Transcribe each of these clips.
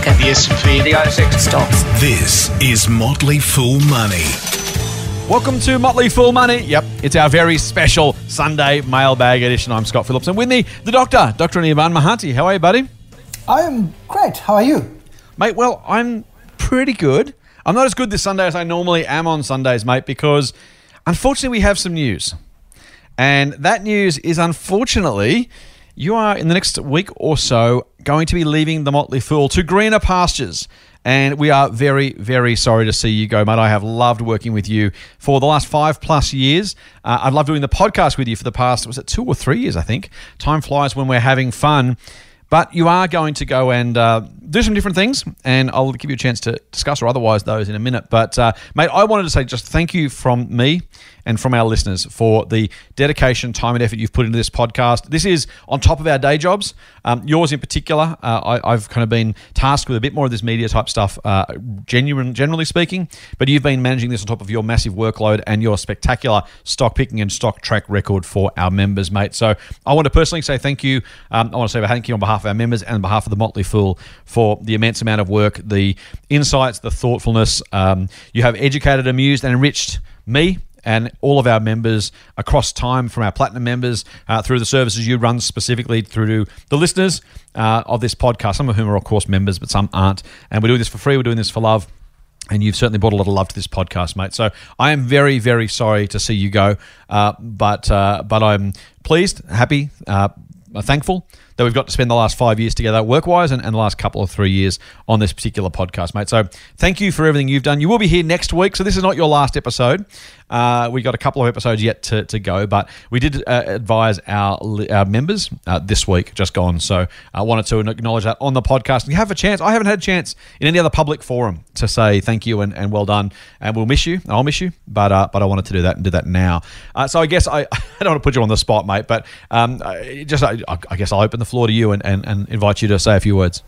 market, the S&P, the ASX stocks. This is Motley Fool Money. Welcome to Motley Fool Money. Yep, it's our very special Sunday mailbag edition. I'm Scott Phillips and with me, the doctor, Dr. Anirban Mahanti. How are you, buddy? I am great. How are you? Mate, well, I'm pretty good. I'm not as good this Sunday as I normally am on Sundays, mate, because unfortunately we have some news. And that news is unfortunately you are in the next week or so going to be leaving the Motley Fool to greener pastures. And we are very, very sorry to see you go, mate. I have loved working with you for the last five plus years. Uh, I've loved doing the podcast with you for the past, was it two or three years, I think? Time flies when we're having fun. But you are going to go and uh, do some different things, and I'll give you a chance to discuss or otherwise those in a minute. But, uh, mate, I wanted to say just thank you from me and from our listeners for the dedication, time, and effort you've put into this podcast. This is on top of our day jobs. Um, yours in particular, uh, I, have kind of been tasked with a bit more of this media type stuff, uh, genuine, generally speaking. But you've been managing this on top of your massive workload and your spectacular stock picking and stock track record for our members, mate. So I want to personally say thank you. Um, I want to say thank you on behalf of our members and on behalf of the Motley Fool for the immense amount of work, the insights, the thoughtfulness. Um, you have educated, amused, and enriched me and all of our members across time, from our platinum members uh, through the services you run specifically through to the listeners uh, of this podcast, some of whom are, of course, members, but some aren't. And we're doing this for free, we're doing this for love. And you've certainly brought a lot of love to this podcast, mate. So I am very, very sorry to see you go, uh, but uh, but I'm pleased, happy, uh, thankful that we've got to spend the last five years together work wise and, and, the last couple of three years on this particular podcast, mate. So thank you for everything you've done. You will be here next week. So this is not your last episode. Uh, we got a couple of episodes yet to, to go, but we did uh, advise our, our members uh, this week, just gone. So I wanted to acknowledge that on the podcast. You have a chance. I haven't had a chance in any other public forum to say thank you and, and well done. And we'll miss you. I'll miss you, but uh, but I wanted to do that and do that now. Uh, so I guess I, I don't want to put you on the spot, mate, but um, just I, I guess I'll open the floor to you and, and, and invite you to say a few words.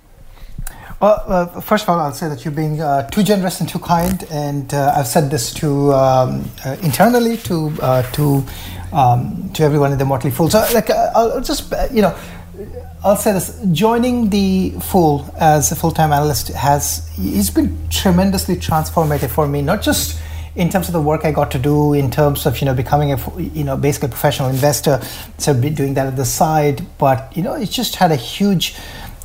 Well, uh, first of all, I'll say that you're being uh, too generous and too kind, and uh, I've said this to um, uh, internally to uh, to um, to everyone in the Motley Fool. So, like, uh, I'll just you know, I'll say this: joining the Fool as a full-time analyst has it's been tremendously transformative for me. Not just in terms of the work I got to do, in terms of you know becoming a you know basically a professional investor, so doing that at the side, but you know it's just had a huge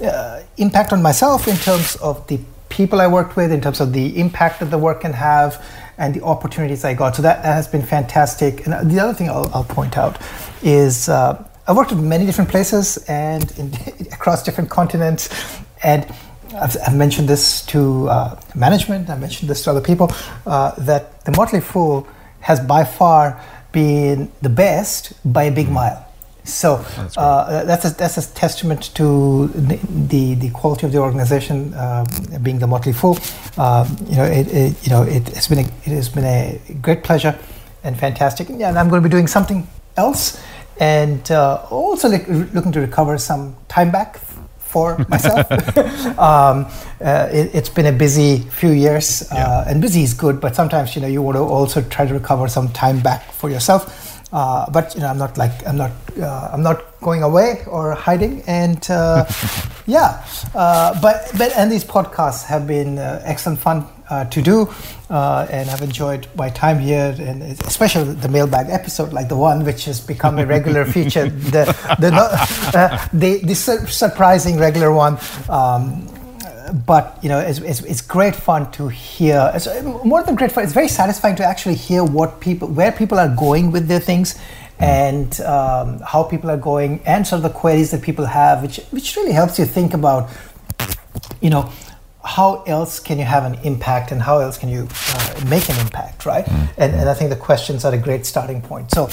uh, impact on myself in terms of the people I worked with, in terms of the impact that the work can have, and the opportunities I got. So that, that has been fantastic. And the other thing I'll, I'll point out is uh, I worked in many different places and in, across different continents, and I've, I've mentioned this to uh, management. I mentioned this to other people uh, that the Motley Fool has by far been the best by a big mile. So that's, uh, that's, a, that's a testament to the, the, the quality of the organization uh, being the Motley Fool. Uh, you know, it, it, you know, it has been a, it has been a great pleasure and fantastic. And, yeah, and I'm going to be doing something else, and uh, also like, looking to recover some time back for myself. um, uh, it, has been a busy few years, uh, yeah. and busy is good, but sometimes you know you want to also try to recover some time back for yourself. Uh, but you know, I'm not like I'm not uh, I'm not going away or hiding, and uh, yeah. Uh, but but and these podcasts have been uh, excellent fun uh, to do, and I've enjoyed my time here, and especially the mailbag episode, like the one which has become a regular feature, the the the, the, surprising regular one. Um, but you know, it's, it's, it's, great fun to hear. It's more than great fun. It's very satisfying to actually hear what people, where people are going with their things, and um, how people are going, and sort of the queries that people have, which which really helps you think about, you know, how else can you have an impact, and how else can you uh, make an impact, right? Mm-hmm. And and I think the questions are a great starting point. So.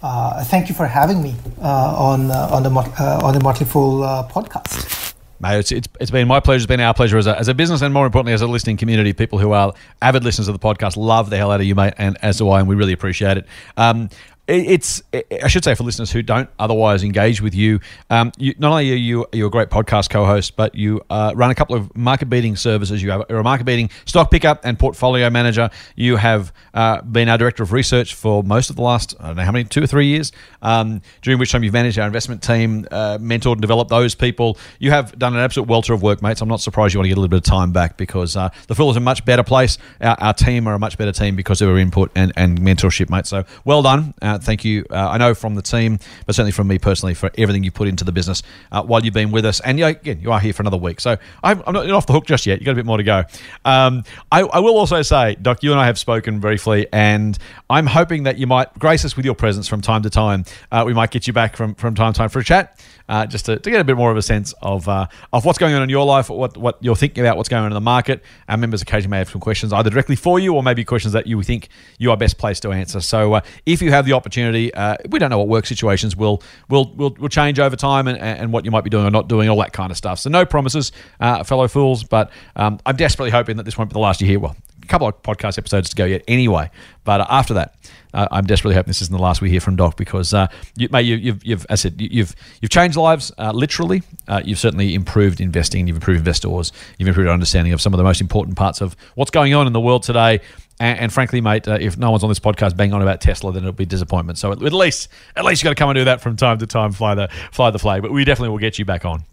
Uh, thank you for having me uh, on uh, on the uh, on the Motley Fool uh, podcast. Mate, it's, it's, it's been my pleasure. It's been our pleasure as a, as a business and more importantly as a listening community. People who are avid listeners of the podcast love the hell out of you, mate, and as do I, and we really appreciate it. Um, it- it's I should say for listeners who don't otherwise engage with you, um, you not only are you you're a great podcast co-host, but you uh, run a couple of market beating services. You have you're a market beating stock pickup and portfolio manager. You have uh, been our director of research for most of the last I don't know how many two or three years. Um, during which time you've managed our investment team, uh, mentored and developed those people. You have done an absolute welter of work, mates. I'm not surprised you want to get a little bit of time back because uh, the Fool is a much better place. Our, our team are a much better team because of your input and, and mentorship, mate. So well done. Thank you. Uh, I know from the team, but certainly from me personally, for everything you put into the business uh, while you've been with us. And yeah, again, you are here for another week. So I'm, I'm not off the hook just yet. You've got a bit more to go. Um, I, I will also say, Doc, you and I have spoken briefly, and I'm hoping that you might grace us with your presence from time to time. Uh, we might get you back from, from time to time for a chat. Uh, just to, to get a bit more of a sense of uh, of what's going on in your life, what what you're thinking about, what's going on in the market. Our members occasionally may have some questions either directly for you or maybe questions that you think you are best placed to answer. So uh, if you have the opportunity, uh, we don't know what work situations will will will, will change over time and, and what you might be doing or not doing, all that kind of stuff. So no promises, uh, fellow fools, but um, I'm desperately hoping that this won't be the last you hear. Well, couple of podcast episodes to go yet anyway, but uh, after that, uh, I'm desperately hoping this isn't the last we hear from Doc because, uh, you, mate, you, you've, you've, I said, you- you've, you've changed lives uh, literally. Uh, you've certainly improved investing. You've improved investors. You've improved our understanding of some of the most important parts of what's going on in the world today. And, and frankly, mate, uh, if no one's on this podcast banging on about Tesla, then it'll be disappointment. So at, at least, at least you got to come and do that from time to time. Fly the fly the flag. But we definitely will get you back on.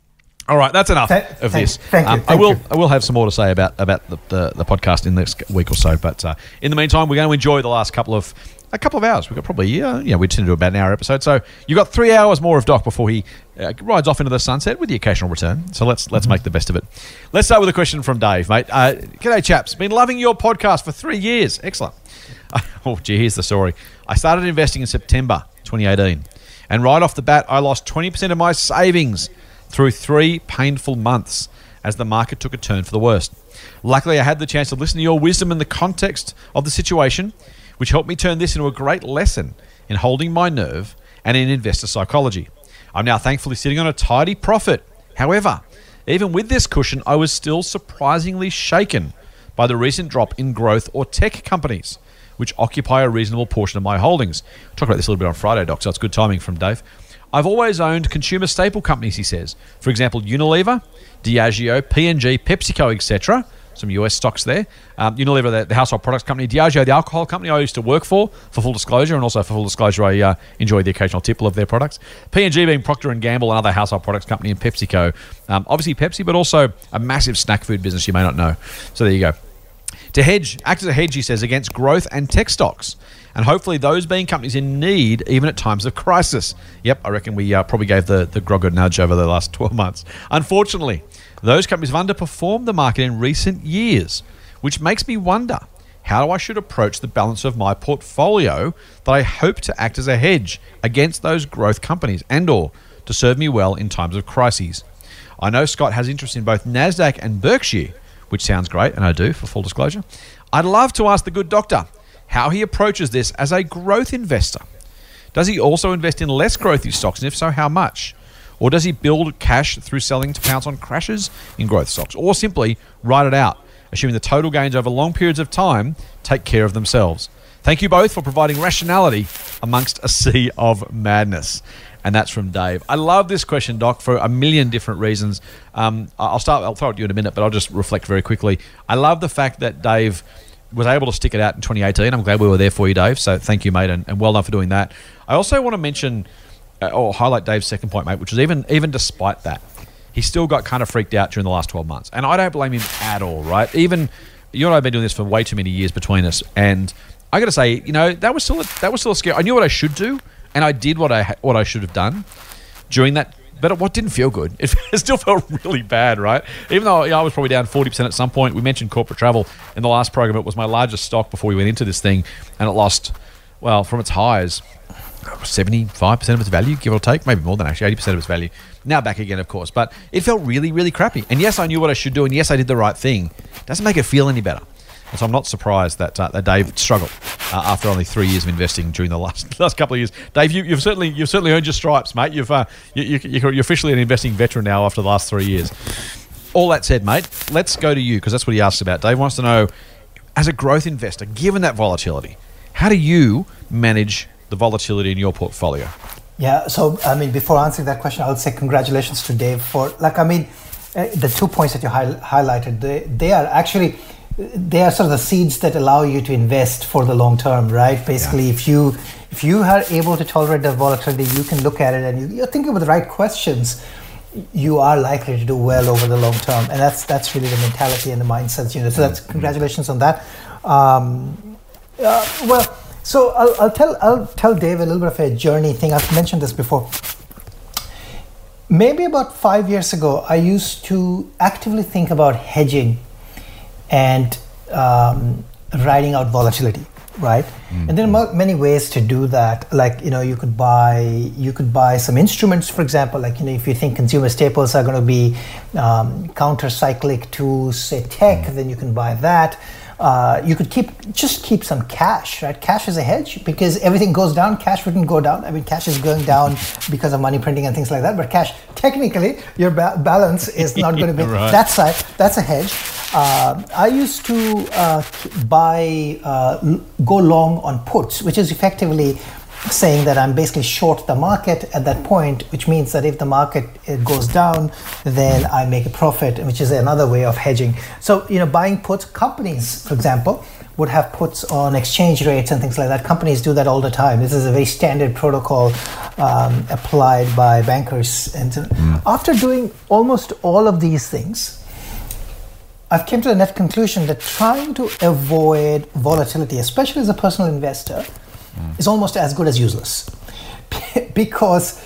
All right, that's enough Th- of thank- this. thank you, Um, I thank will. you. I will have some more to say about about the, the, the podcast in the next week or so. But uh, in the meantime, we're going to enjoy the last couple of a couple of hours. We've got probably uh, yeah, we tend to do about an hour episode. So you've got three hours more of Doc before he uh, rides off into the sunset with the occasional return. So let's let's make the best of it. Let's start with a question from Dave, mate. Uh, G'day, chaps. Been loving your podcast for three years. Excellent. Oh, gee, here's the story. I started investing in September 2018, and right off the bat, I lost 20% of my savings through three painful months as the market took a turn for the worst. Luckily, I had the chance to listen to your wisdom in the context of the situation, which helped me turn this into a great lesson in holding my nerve and in investor psychology. I'm now thankfully sitting on a tidy profit. However, even with this cushion, I was still surprisingly shaken by the recent drop in growth or tech companies, which occupy a reasonable portion of my holdings. Talk about this a little bit on Friday, Doc, so it's good timing from Dave. I've always owned consumer staple companies, he says. For example, Unilever, Diageo, P&G, PepsiCo, etc. Some US stocks there. Um, Unilever, the, the household products company. Diageo, the alcohol company I used to work for, for full disclosure, and also for full disclosure, I uh, enjoy the occasional tipple of their products. P&G being Procter & Gamble, another household products company, and PepsiCo. Um, obviously Pepsi, but also a massive snack food business you may not know. So there you go. To hedge, act as a hedge, he says, against growth and tech stocks. And hopefully those being companies in need even at times of crisis. Yep, I reckon we uh, probably gave the, the grog a nudge over the last 12 months. Unfortunately, those companies have underperformed the market in recent years, which makes me wonder how I should approach the balance of my portfolio that I hope to act as a hedge against those growth companies and or to serve me well in times of crises. I know Scott has interest in both NASDAQ and Berkshire, which sounds great, and I do, for full disclosure. I'd love to ask the good doctor how he approaches this as a growth investor. Does he also invest in less growthy stocks, and if so, how much? Or does he build cash through selling to pounce on crashes in growth stocks? Or simply ride it out, assuming the total gains over long periods of time take care of themselves? Thank you both for providing rationality amongst a sea of madness. And that's from Dave. I love this question, Doc, for a million different reasons. Um, I'll start. I'll throw it to you in a minute, but I'll just reflect very quickly. I love the fact that Dave was able to stick it out in 2018. I'm glad we were there for you, Dave. So thank you, mate, and, and well done for doing that. I also want to mention uh, or highlight Dave's second point, mate, which was even even despite that, he still got kind of freaked out during the last 12 months, and I don't blame him at all. Right? Even you and I have been doing this for way too many years between us, and I got to say, you know, that was still a, that was still a scare. I knew what I should do, and I did what I what I should have done during that. But what didn't feel good, it, still felt really bad, right? Even though you know, I was probably down 40% at some point. We mentioned corporate travel in the last program. It was my largest stock before we went into this thing, and it lost, well, from its highs, 75% of its value, give or take, maybe more than actually 80% of its value. Now back again, of course, but it felt really, really crappy. And yes, I knew what I should do, and yes, I did the right thing. Doesn't make it feel any better. And so I'm not surprised that, uh, that Dave struggled uh, after only three years of investing during the last last couple of years. Dave, you, you've certainly you've certainly earned your stripes, mate. You've uh, you, you, you're officially an investing veteran now after the last three years. All that said, mate, let's go to you because that's what he asked about. Dave wants to know, as a growth investor, given that volatility, how do you manage the volatility in your portfolio? Yeah. So I mean, before answering that question, I would say congratulations to Dave for like I mean, uh, the two points that you hi- highlighted. They they are actually they are sort of the seeds that allow you to invest for the long term, right? Basically, if you if you are able to tolerate the volatility, you can look at it and you, you're thinking about the right questions. You are likely to do well over the long term, and that's that's really the mentality and the mindset. You know, so that's congratulations on that. Um, uh, well, so I'll, I'll tell I'll tell Dave a little bit of a journey thing. I've mentioned this before. Maybe about five years ago, I used to actively think about hedging and um, riding out volatility right mm-hmm. and there are many ways to do that like you know you could buy you could buy some instruments for example like you know if you think consumer staples are going to be um, counter cyclic to say tech mm-hmm. then you can buy that uh, you could keep just keep some cash, right? Cash is a hedge because everything goes down. Cash wouldn't go down. I mean, cash is going down because of money printing and things like that. But cash, technically, your ba- balance is not going to be right. that side. That's a hedge. Uh, I used to uh, buy uh, go long on puts, which is effectively saying that I'm basically short the market at that point, which means that if the market goes down, then I make a profit, which is another way of hedging. So, you know, buying puts, companies, for example, would have puts on exchange rates and things like that. Companies do that all the time. This is a very standard protocol um, applied by bankers. And mm. after doing almost all of these things, I've came to the net conclusion that trying to avoid volatility, especially as a personal investor, mm. is almost as good as useless. Because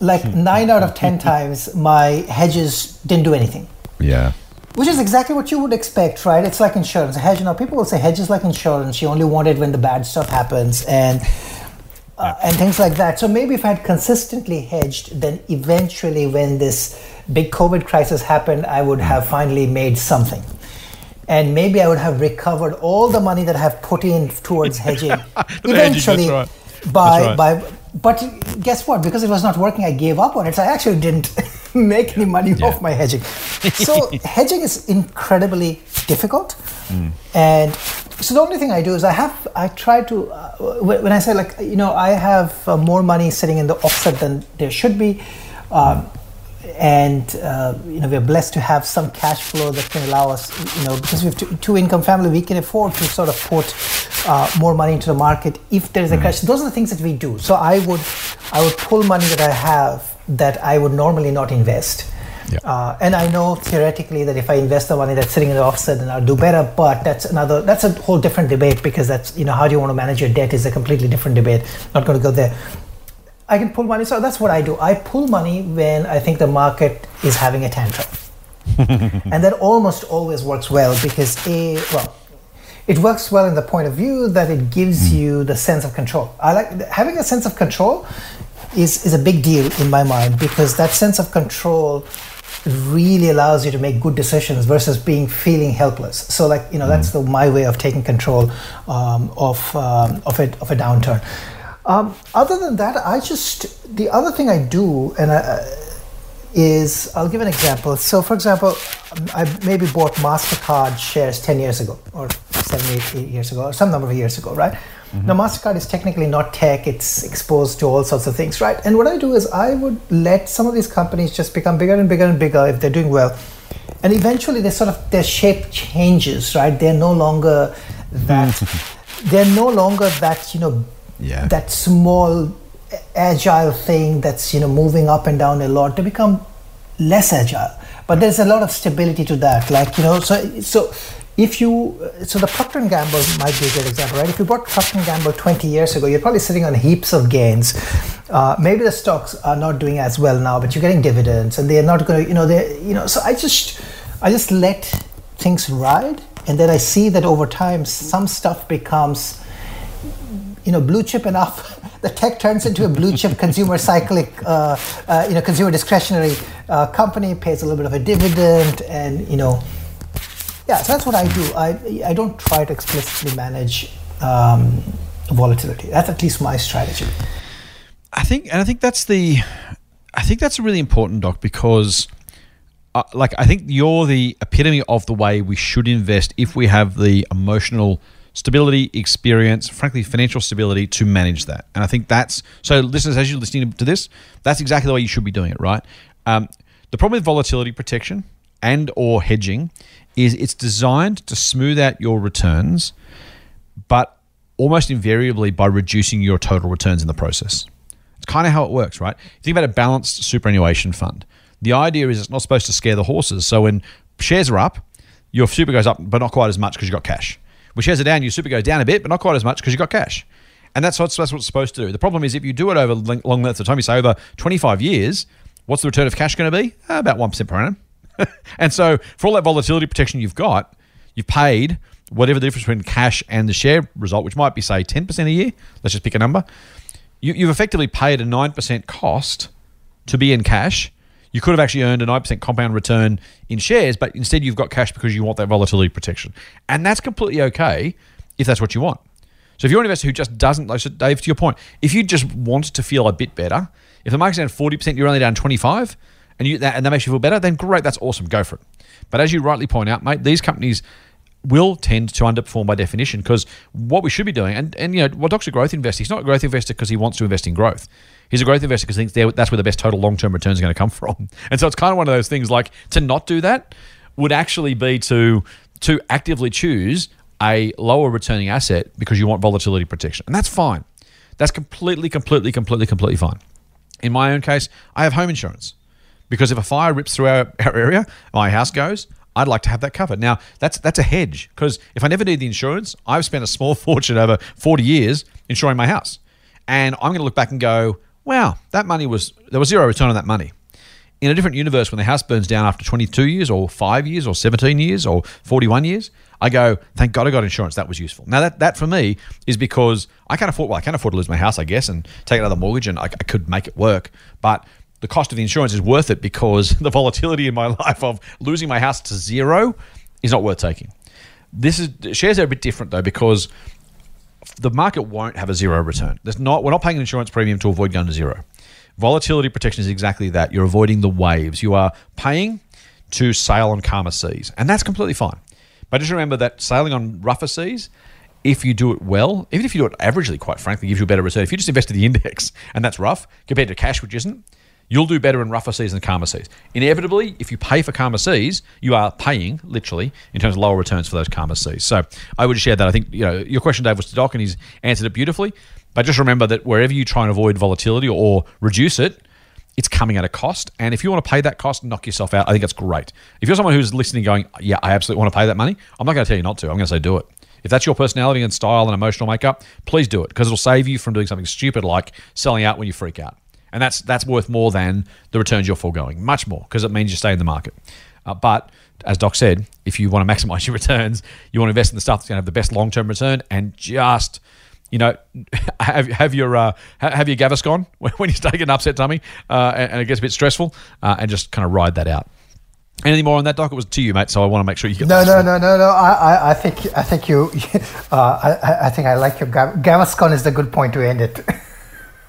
like nine out of ten times my hedges didn't do anything. Yeah. Which is exactly what you would expect right? It's like insurance. A hedge you know people will say hedges like insurance. You only want it when the bad stuff happens. And uh, and things like that so maybe if i had consistently hedged then eventually when this big covid crisis happened i would have finally made something and maybe I would have recovered all the money that I have put in towards hedging eventually right. by right. by. But guess what? Because it was not working, I gave up on it. So I actually didn't make any money yeah. off my hedging. So hedging is incredibly difficult, mm. and so the only thing I do is I have I try to uh, when I say like you know I have uh, more money sitting in the offset than there should be. Um, and uh, you know we're blessed to have some cash flow that can allow us you know because we have two, two income family we can afford to sort of put uh, more money into the market if there is a mm-hmm. crash those are the things that we do so i would i would pull money that i have that i would normally not invest yeah. Uh, and I know theoretically that if I invest the money that's sitting in the offset, then I'll do better. But that's another, that's a whole different debate because that's, you know, how do you want to manage your debt is a completely different debate. Not going to go there. I can pull money. So that's what I do. I pull money when I think the market is having a tantrum. and that almost always works well because a well it works well in the point of view that it gives mm. you the sense of control. I like having a sense of control is is a big deal in my mind because that sense of control really allows you to make good decisions versus being feeling helpless. So like you know mm. that's the my way of taking control um, of um, of it of a downturn. Um, other than that, I just the other thing I do and I, uh, is I'll give an example. So, for example, I maybe bought Mastercard shares ten years ago, or seven, eight, eight years ago, or some number of years ago, right? Mm-hmm. Now, Mastercard is technically not tech; it's exposed to all sorts of things, right? And what I do is I would let some of these companies just become bigger and bigger and bigger if they're doing well, and eventually they sort of their shape changes, right? They're no longer that. they're no longer that you know yeah. that small agile thing that's you know moving up and down a lot to become less agile but there's a lot of stability to that like you know so so if you so the procter gamble might be a good example right? If you bought procter gamble 20 years ago you're probably sitting on heaps of gains. Uh, maybe the stocks are not doing as well now but you're getting dividends and they're not going to you know they you know so i just i just let things ride and then i see that over time some stuff becomes you know blue chip enough. The tech turns into a blue chip consumer cyclic uh, uh, you know consumer discretionary uh, company pays a little bit of a dividend and you know yeah so that's what i do i, I don't try to explicitly manage um, volatility that's at least my strategy i think and i think that's the i think that's really important doc because uh, like i think you're the epitome of the way we should invest if we have the emotional stability, experience, frankly, financial stability to manage that. And I think that's so, listeners, as you're listening to this, that's exactly the way you should be doing it, right? Um, the problem with volatility protection and or hedging is it's designed to smooth out your returns, but almost invariably by reducing your total returns in the process. It's kind of how it works, right? Think about a balanced superannuation fund. The idea is it's not supposed to scare the horses. So when shares are up, your super goes up, but not quite as much because you've got cash. When shares are down, your super goes down a bit, but not quite as much because you've got cash. And that's what, that's what it's supposed to do. The problem is if you do it over long lengths of time, you say over 25 years, what's the return of cash going to be? Uh, about 1% per annum. and so for all that volatility protection you've got, you've paid whatever the difference between cash and the share result, which might be, say, 10% a year. Let's just pick a number. You, you've effectively paid a 9% cost to be in cash. You could have actually earned a 9% compound return in shares, but instead you've got cash because you want that volatility protection. And that's completely okay if that's what you want. So if you're an investor who just doesn't, like Dave, to your point, if you just want to feel a bit better, if the market's down 40%, you're only down 25, and you that, and that makes you feel better, then great, that's awesome, go for it. But as you rightly point out, mate, these companies will tend to underperform by definition because what we should be doing, and, and you know, well, Doc's a growth investor. He's not a growth investor because he wants to invest in growth. He's a growth investor because he thinks that's where the best total long term returns are going to come from. And so it's kind of one of those things like to not do that would actually be to to actively choose a lower returning asset because you want volatility protection. And that's fine. That's completely, completely, completely, completely fine. In my own case, I have home insurance because if a fire rips through our, our area, my house goes, I'd like to have that covered. Now, that's that's a hedge because if I never need the insurance, I've spent a small fortune over 40 years insuring my house. And I'm going to look back and go, wow, that money was, there was zero return on that money. In a different universe, when the house burns down after 22 years or five years or 17 years or 41 years, I go, thank God I got insurance. That was useful. Now, that, that for me is because I can't afford, well, I can't afford to lose my house, I guess, and take another mortgage and I, I could make it work. But the cost of the insurance is worth it because the volatility in my life of losing my house to zero is not worth taking. This is shares are a bit different though because the market won't have a zero return. There's not we're not paying an insurance premium to avoid going to zero. Volatility protection is exactly that. You're avoiding the waves. You are paying to sail on calmer seas, and that's completely fine. But just remember that sailing on rougher seas, if you do it well, even if you do it averagely, quite frankly, gives you a better return. If you just invest in the index and that's rough compared to cash, which isn't, you'll do better in rougher seas than calmer seas. Inevitably, if you pay for calmer seas, you are paying literally in terms of lower returns for those calmer seas. So I would share that. I think you know your question, Dave, was to Doc, and he's answered it beautifully. But just remember that wherever you try and avoid volatility or reduce it, it's coming at a cost. And if you want to pay that cost, knock yourself out. I think that's great. If you're someone who's listening, going, "Yeah, I absolutely want to pay that money," I'm not going to tell you not to. I'm going to say do it. If that's your personality and style and emotional makeup, please do it because it'll save you from doing something stupid like selling out when you freak out and that's that's worth more than the returns you're foregoing, much more, because it means you stay in the market. Uh, but as Doc said, if you want to maximize your returns, you want to invest in the stuff that's going to have the best long term return, and just you know, have, have your uh, have your Gaviscon when you start getting an upset tummy uh, and, it gets a bit stressful, uh, and just kind of ride that out. Anything more on that, Doc? It was to you, mate. So I want to make sure you get. No, no, no, no, no. I, I, think, I think you. Uh, I, I think I like your Gaviscon is the good point to end it.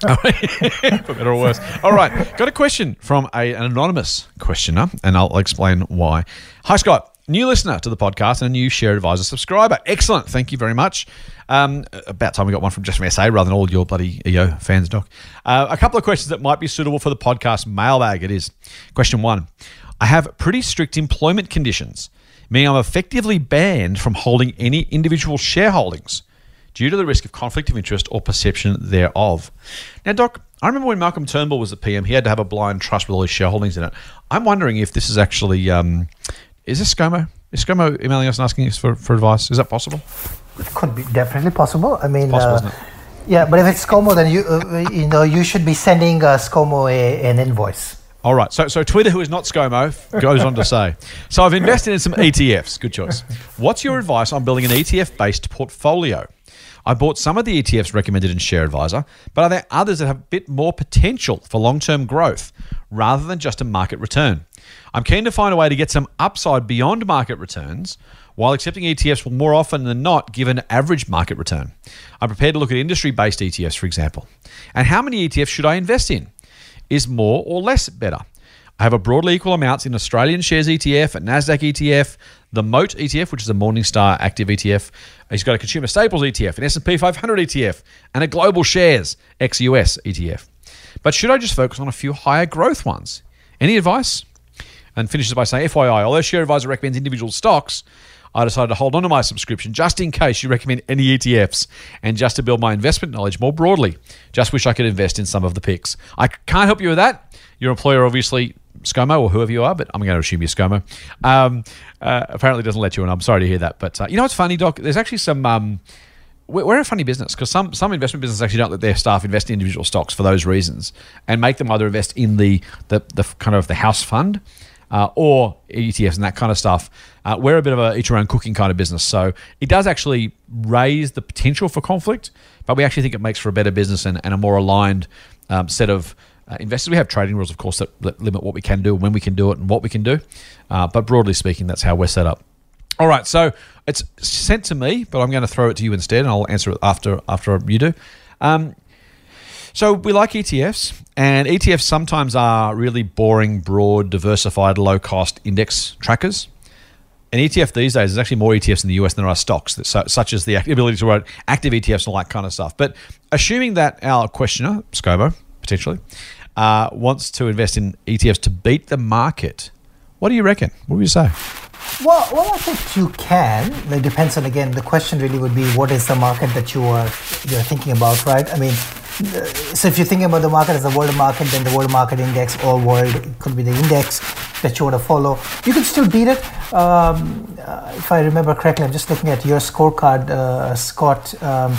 For better or worse. All right. Got a question from a, an anonymous questioner, and I'll explain why. Hi, Scott. New listener to the podcast and a new Share Advisor subscriber. Excellent. Thank you very much. Um, about time we got one from just from SA rather than all your bloody EO fans, Doc. Uh, a couple of questions that might be suitable for the podcast mailbag. It is. Question one I have pretty strict employment conditions, meaning I'm effectively banned from holding any individual shareholdings due to the risk of conflict of interest or perception thereof. Now, Doc, I remember when Malcolm Turnbull was the PM, he had to have a blind trust with all his shareholdings in it. I'm wondering if this is actually, um, is this ScoMo? Is ScoMo emailing us and asking us for, for advice? Is that possible? It could be definitely possible. I mean, possible, uh, yeah, but if it's ScoMo, then you uh, you know you should be sending uh, ScoMo a, an invoice. All right. So, so Twitter, who is not ScoMo, goes on to say, so I've invested in some ETFs. Good choice. What's your advice on building an ETF-based portfolio? I bought some of the ETFs recommended in Share Advisor, but are there others that have a bit more potential for long term growth rather than just a market return? I'm keen to find a way to get some upside beyond market returns while accepting ETFs will more often than not give an average market return. I'm prepared to look at industry based ETFs, for example. And how many ETFs should I invest in? Is more or less better? I have a broadly equal amounts in Australian shares ETF, a NASDAQ ETF, the Moat ETF, which is a Morningstar active ETF. He's got a consumer staples ETF, an S&P 500 ETF, and a global shares ex-US ETF. But should I just focus on a few higher growth ones? Any advice? And finishes by saying, FYI, although Share Advisor recommends individual stocks, I decided to hold on to my subscription just in case you recommend any ETFs and just to build my investment knowledge more broadly. Just wish I could invest in some of the picks. I can't help you with that. Your employer obviously ScoMo or whoever you are, but I'm going to assume you're ScoMo. Um, uh, apparently doesn't let you, and I'm sorry to hear that. But uh, you know what's funny, Doc? There's actually some. Um, we're a funny business because some, some investment businesses actually don't let their staff invest in individual stocks for those reasons and make them either invest in the, the, the kind of the house fund uh, or ETFs and that kind of stuff. Uh, we're a bit of a eat your own cooking kind of business. So it does actually raise the potential for conflict, but we actually think it makes for a better business and, and a more aligned um, set of uh, investors. We have trading rules, of course, that, that, limit what we can do, and when we can do it, and what we can do. Uh, but broadly speaking, that's how we're set up. All right, so it's sent to me, but I'm going to throw it to you instead, and I'll answer it after after you do. Um, so we like ETFs, and ETFs sometimes are really boring, broad, diversified, low cost index trackers. An ETF these days is actually more ETFs in the US than there are stocks, that, such as the ability to write active ETFs and all that kind of stuff. But assuming that our questioner, ScoMo, potentially, uh, wants to invest in ETFs to beat the market, what do you reckon? What would you say? Well, well, I think you can. It depends on again. The question really would be, what is the market that you are you're thinking about, right? I mean, uh, so if you're thinking about the market as the world market, then the world market index, or world, could be the index that you want to follow. You can still beat it. Um, uh, if I remember correctly, I'm just looking at your scorecard, uh, Scott. Um,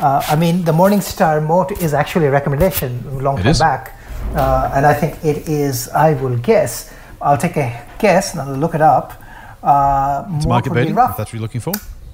uh, I mean, the Morningstar Moat is actually a recommendation long time back, uh, and I think it is. I will guess. I'll take a guess and I'll look it up. Uh, it's market if that's what you're looking for.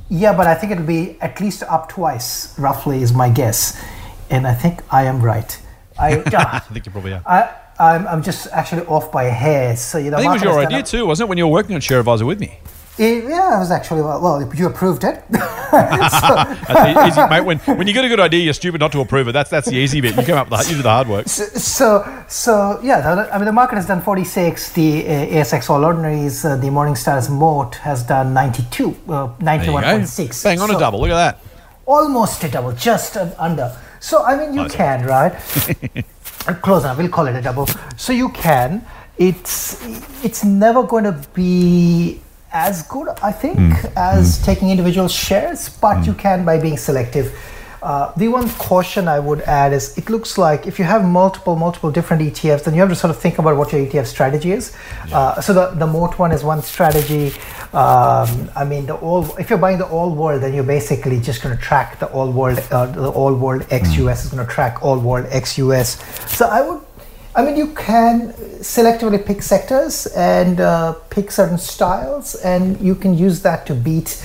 Yeah, but I think it'll be at least up twice, roughly, is my guess. And I think I am right. I, I think you probably are. I, I'm, I'm just actually off by a hair. So, you know, I think it was your idea too, wasn't it, when you were working on Share Advisor with me? It, yeah, it was actually well. well you approved it. so, easy, mate. When, when you get a good idea, you're stupid not to approve it. That's that's the easy bit. You come up with the, you do the hard work. So so, so yeah. The, I mean, the market has done 46. The uh, ASX All Ordinaries, uh, the Morningstar's Moat has done 92, uh, 91.6. Bang on so, a double. Look at that. Almost a double, just under. So I mean, you nice. can right. Close enough. We'll call it a double. So you can. It's it's never going to be as good, I think, mm. as mm. taking individual shares, but mm. you can by being selective. Uh, the one caution I would add is it looks like if you have multiple, multiple different ETFs, then you have to sort of think about what your ETF strategy is. Yeah. Uh, so the, the moat one is one strategy. Um, I mean, the all if you're buying the all world, then you're basically just going to track the all world, uh, the all world ex US mm. is going to track all world ex US. So I would I mean, you can selectively pick sectors and uh, pick certain styles, and you can use that to beat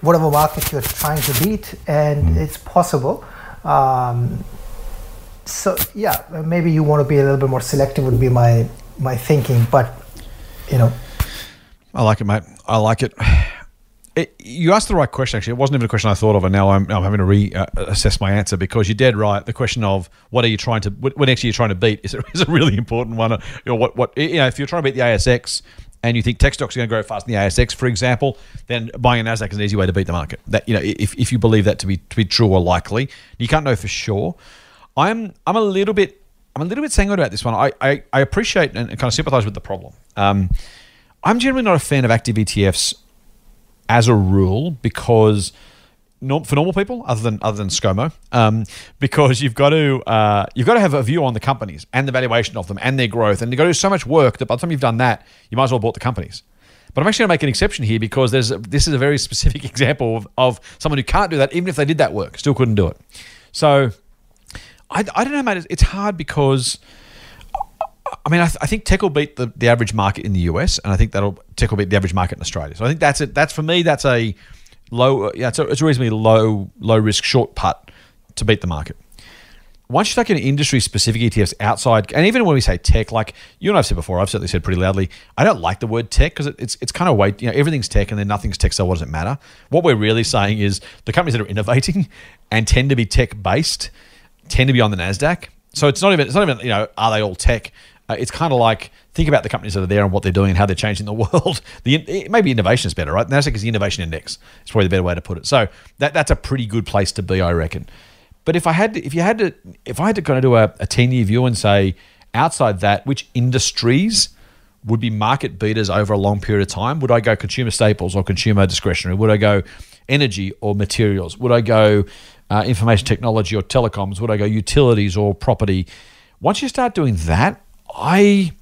whatever market you're trying to beat, and mm. it's possible. Um, so yeah, maybe you want to be a little bit more selective would be my my thinking, but you know. I like it, mate. I like it. It, you asked the right question. Actually, it wasn't even a question I thought of, and now I'm, I'm having to reassess uh, my answer because you're dead right. The question of what are you trying to, what, what actually you're trying to beat, is a, is a really important one. You know, what, what, you know, if you're trying to beat the ASX and you think tech stocks are going to grow faster than the ASX, for example, then buying a Nasdaq is an easy way to beat the market. That you know, if, if you believe that to be to be true or likely, you can't know for sure. I'm I'm a little bit I'm a little bit sanguine about this one. I I, I appreciate and kind of sympathise with the problem. Um, I'm generally not a fan of active ETFs as a rule because for normal people other than other than ScoMo, um, because you've got to uh, you've got to have a view on the companies and the valuation of them and their growth, and you've got to do so much work that by the time you've done that, you might as well bought the companies. But I'm actually going to make an exception here because there's a, this is a very specific example of, of someone who can't do that, even if they did that work, still couldn't do it. So I, I don't know, mate. It's hard because I mean, I, th- I, think tech will beat the, the average market in the US, and I think that'll tech will beat the average market in Australia. So I think that's it. That's for me. That's a low. Yeah, it's a, it's a reasonably low low risk short putt to beat the market. Once you take an industry specific ETFs outside, and even when we say tech, like you and I've said before, I've certainly said pretty loudly, I don't like the word tech because it, it's it's kind of weight. You know, everything's tech and then nothing's tech. So what does it matter? What we're really saying is the companies that are innovating and tend to be tech based tend to be on the Nasdaq. So it's not even it's not even you know are they all tech? Uh, it's kind of like think about the companies that are there and what they're doing and how they're changing the world. The maybe innovation is better, right? Nasdaq is the innovation index. It's probably the better way to put it. So that that's a pretty good place to be, I reckon. But if I had to, if you had to, if I had to kind of do a, a ten year view and say outside that, which industries would be market beaters over a long period of time? Would I go consumer staples or consumer discretionary? Would I go energy or materials? Would I go uh, information technology or telecoms? Would I go utilities or property? Once you start doing that, I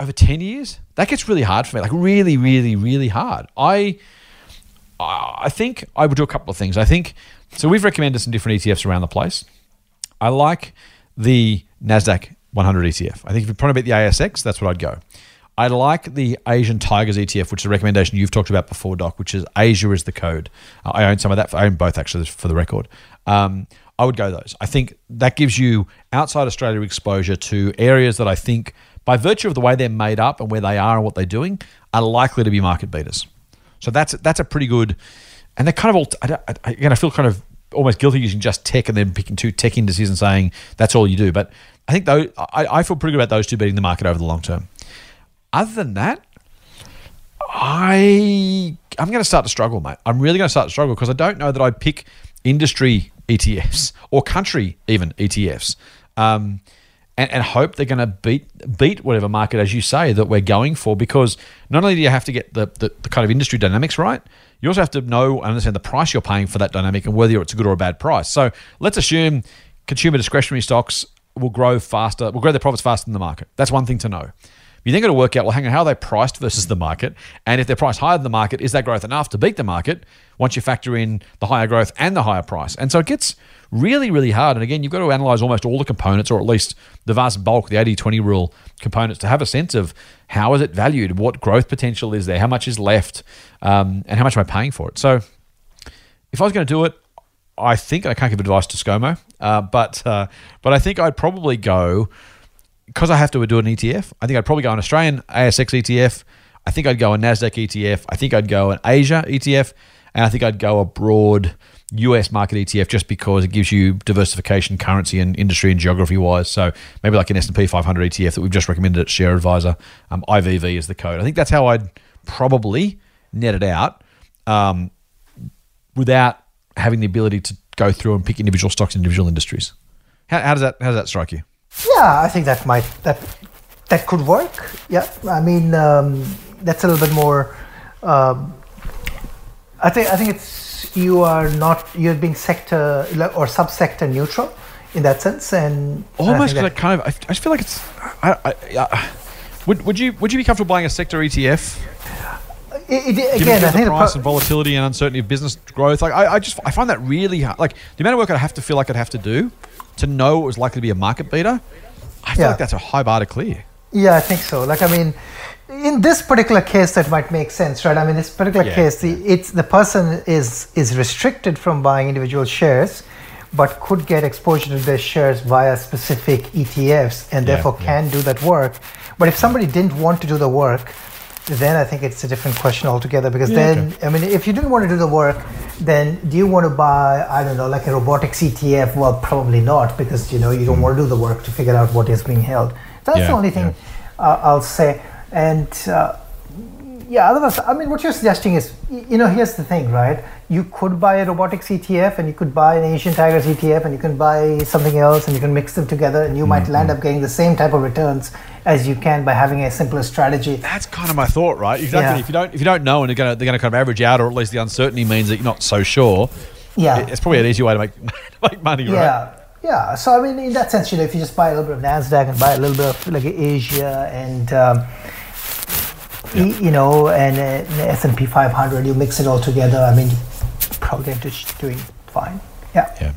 over 10 years, that gets really hard for me. Like really, really, really hard. I I think I would do a couple of things. I think so we've recommended some different ETFs around the place. I like the Nasdaq 100 ETF. I think if you're to beat the ASX, that's what I'd go. I like the Asian Tigers ETF, which is a recommendation you've talked about before, Doc, which is Asia is the code. I own some of that. I own both, actually, for the record. Um, I would go those. I think that gives you outside Australia exposure to areas that I think, by virtue of the way they're made up and where they are and what they're doing, are likely to be market beaters. So that's that's a pretty good, and they're kind of all. I, I, again, I feel kind of almost guilty using just tech and then picking two tech indices and saying that's all you do. But I think though I, I feel pretty good about those two beating the market over the long term. Other than that, I I'm going to start to struggle, mate. I'm really going to start to struggle because I don't know that I'd pick industry ETFs or country even ETFs. Um, and, and, hope they're going to beat beat whatever market, as you say, that we're going for. Because not only do you have to get the, the, the, kind of industry dynamics right, you also have to know and understand the price you're paying for that dynamic and whether it's a good or a bad price. So let's assume consumer discretionary stocks will grow faster, will grow their profits faster than the market. That's one thing to know. You then got to work out, well, hang on, how are they priced versus the market? And if they're priced higher than the market, is that growth enough to beat the market once you factor in the higher growth and the higher price? And so it gets really, really hard. And again, you've got to analyze almost all the components, or at least the vast bulk, the 80 20 rule components, to have a sense of how is it valued? What growth potential is there? How much is left? Um, and how much am I paying for it? So if I was going to do it, I think I can't give advice to ScoMo, uh, but uh, but I think I'd probably go because I have to do an ETF. I think I'd probably go an Australian ASX ETF. I think I'd go a Nasdaq ETF. I think I'd go an Asia ETF, and I think I'd go a broad US market ETF just because it gives you diversification, currency, and industry and geography wise. So maybe like an S and P 500 ETF that we've just recommended at Share Advisor. Um, IVV is the code. I think that's how I'd probably net it out um, without having the ability to go through and pick individual stocks in individual industries. How, how does that how does that strike you? Yeah, I think that might that that could work. Yeah, I mean um, that's a little bit more. Um, I think I think it's you are not you're being sector or subsector neutral in that sense, and almost like kind of I, I feel like it's. I, I, I, would would you would you be comfortable buying a sector ETF? It, it, again, I think the price pro- and volatility and uncertainty of business growth. Like I, I just I find that really hard. Like the amount of work I have to feel like I'd have to do to know it was likely to be a market beater. I feel yeah. like that's a high bar to clear. Yeah, I think so. Like I mean, in this particular case, that might make sense, right? I mean, in this particular yeah, case, the it's the person is is restricted from buying individual shares, but could get exposure to their shares via specific ETFs, and therefore can do that work. But if somebody didn't want to do the work, then I think it's a different question altogether. Because yeah, then, okay. I mean, if you didn't want to do the work, then do you want to buy, I don't know, like a robotics ETF? Well, probably not, because you know you don't mm. want to do the work to figure out what is being held. That's yeah, the only thing yeah. uh, I'll say. And uh, yeah, otherwise, I mean, what you're suggesting is, you know, here's the thing, right? You could buy a robotics ETF, and you could buy an Asian Tigers ETF, and you can buy something else, and you can mix them together, and you mm-hmm. might land up getting the same type of returns as you can by having a simpler strategy. That's kind of my thought, right? Exactly. Yeah. If you don't if you don't know and they're going to they're going to kind of average out, or at least the uncertainty means that you're not so sure. Yeah, it's probably an easy way to make make money, right? Yeah. Yeah, so I mean, in that sense, you know, if you just buy a little bit of Nasdaq and buy a little bit of like Asia and um, you know, and uh, S and P 500, you mix it all together. I mean, probably up doing fine. Yeah. Yeah.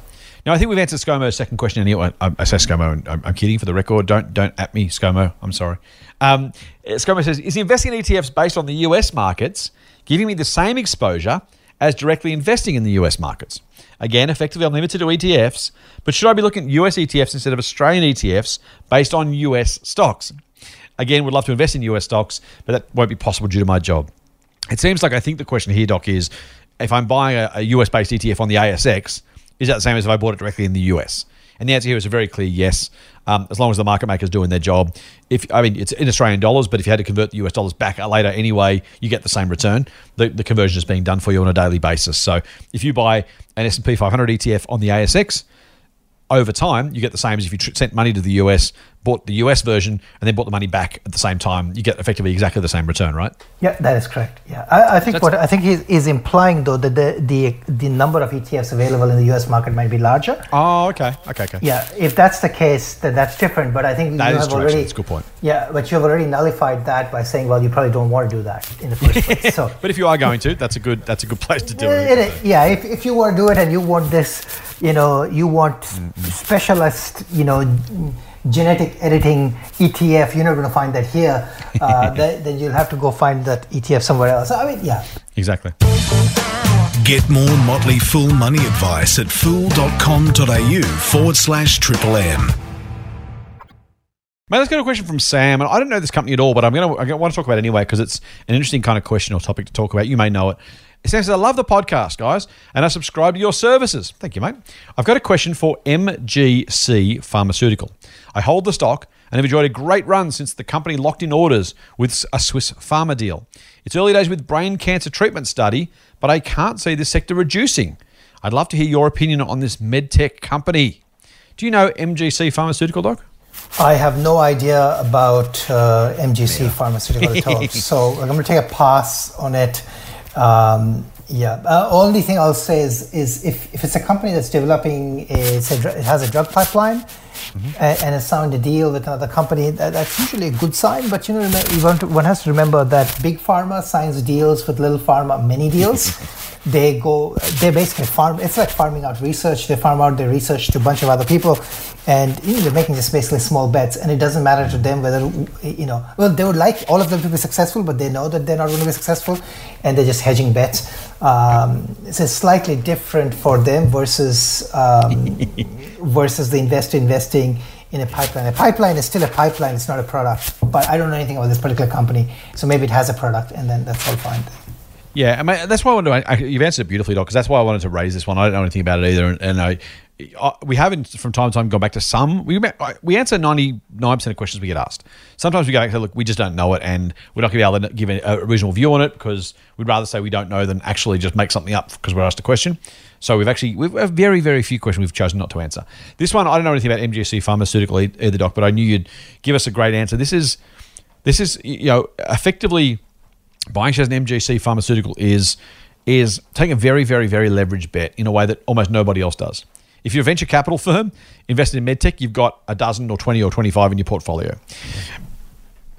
Now, I think we've answered ScoMo's second question. Anyway, I, I say ScoMo, and I'm, I'm, kidding for the record. Don't don't at me, ScoMo. I'm sorry. Um, ScoMo says, is investing in ETFs based on the US markets giving me the same exposure as directly investing in the US markets? Again, effectively, I'm limited to ETFs, but should I be looking at US ETFs instead of Australian ETFs based on US stocks? Again, would love to invest in US stocks, but that won't be possible due to my job. It seems like I think the question here, Doc, is if I'm buying a, a US based ETF on the ASX, is that the same as if I bought it directly in the US? And the answer here is a very clear yes. Um, as long as the market maker's doing their job. If I mean it's in Australian dollars, but if you had to convert the US dollars back later anyway, you get the same return. The, the conversion is being done for you on a daily basis. So if you buy an S&P 500 ETF on the ASX, over time, you get the same as if you tr- sent money to the US, bought the US version, and then bought the money back at the same time. You get effectively exactly the same return, right? Yeah, that is correct. Yeah, I, I think That's- what I think he's, is implying though that the, the the number of ETFs available in the U.S. market might be larger. Oh, okay, okay, okay. Yeah, if that's the case, then that's different. But I think That you have true, already. actually. That's a good point. Yeah, but you have already nullified that by saying, well, you probably don't want to do that in the first place. So. But if you are going to, that's a good that's a good place to do it. It- it- yeah, if, if you want to do it and you want this, you know, you want mm-hmm. specialist, you know, genetic editing ETF, you're not going to find that here. Uh, then, then you'll have to go find that ETF somewhere else. I mean, yeah. Exactly. Get more Motley Fool money advice at fool.com.au forward slash triple M. Mate, let's get a question from Sam. And I don't know this company at all, but I'm gonna I want to talk about it anyway because it's an interesting kind of question or topic to talk about. You may know it. Sam says, I love the podcast, guys, and I subscribe to your services. Thank you, mate. I've got a question for MGC Pharmaceutical. I hold the stock and have enjoyed a great run since the company locked in orders with a Swiss pharma deal. It's early days with brain cancer treatment study, but I can't see this sector reducing. I'd love to hear your opinion on this medtech company. Do you know MGC Pharmaceutical, Doc? I have no idea about uh, MGC pharmaceutical at all. so I'm going to take a pass on it. Um, yeah. Uh, only thing I'll say is, is if, if it's a company that's developing, a, it has a drug pipeline a- and has signed a deal with another company, that, that's usually a good sign. But you know, you want to, one has to remember that big pharma signs deals with little pharma, many deals. they go, they basically farm. It's like farming out research. They farm out their research to a bunch of other people, and you know, they're making just basically small bets. And it doesn't matter to them whether you know. Well, they would like all of them to be successful, but they know that they're not going to be successful, and they're just hedging bets. Um, so it's slightly different for them versus um, versus the investor investing in a pipeline. A pipeline is still a pipeline; it's not a product. But I don't know anything about this particular company, so maybe it has a product, and then that's all fine. Yeah, that's why I wanted to. I, you've answered it beautifully, Doc. Because that's why I wanted to raise this one. I don't know anything about it either, and, and I, we haven't from time to time gone back to some. We we answer ninety nine percent of questions we get asked. Sometimes we go look, we just don't know it, and we're not going to be able to give an a original view on it because we'd rather say we don't know than actually just make something up because we're asked a question. So we've actually we've a very very few questions we've chosen not to answer. This one I don't know anything about MGC Pharmaceutical either, Doc, but I knew you'd give us a great answer. This is this is you know effectively buying shares in MGC Pharmaceutical is is taking a very, very, very leveraged bet in a way that almost nobody else does. If you're a venture capital firm invested in medtech, you've got a dozen or 20 or 25 in your portfolio.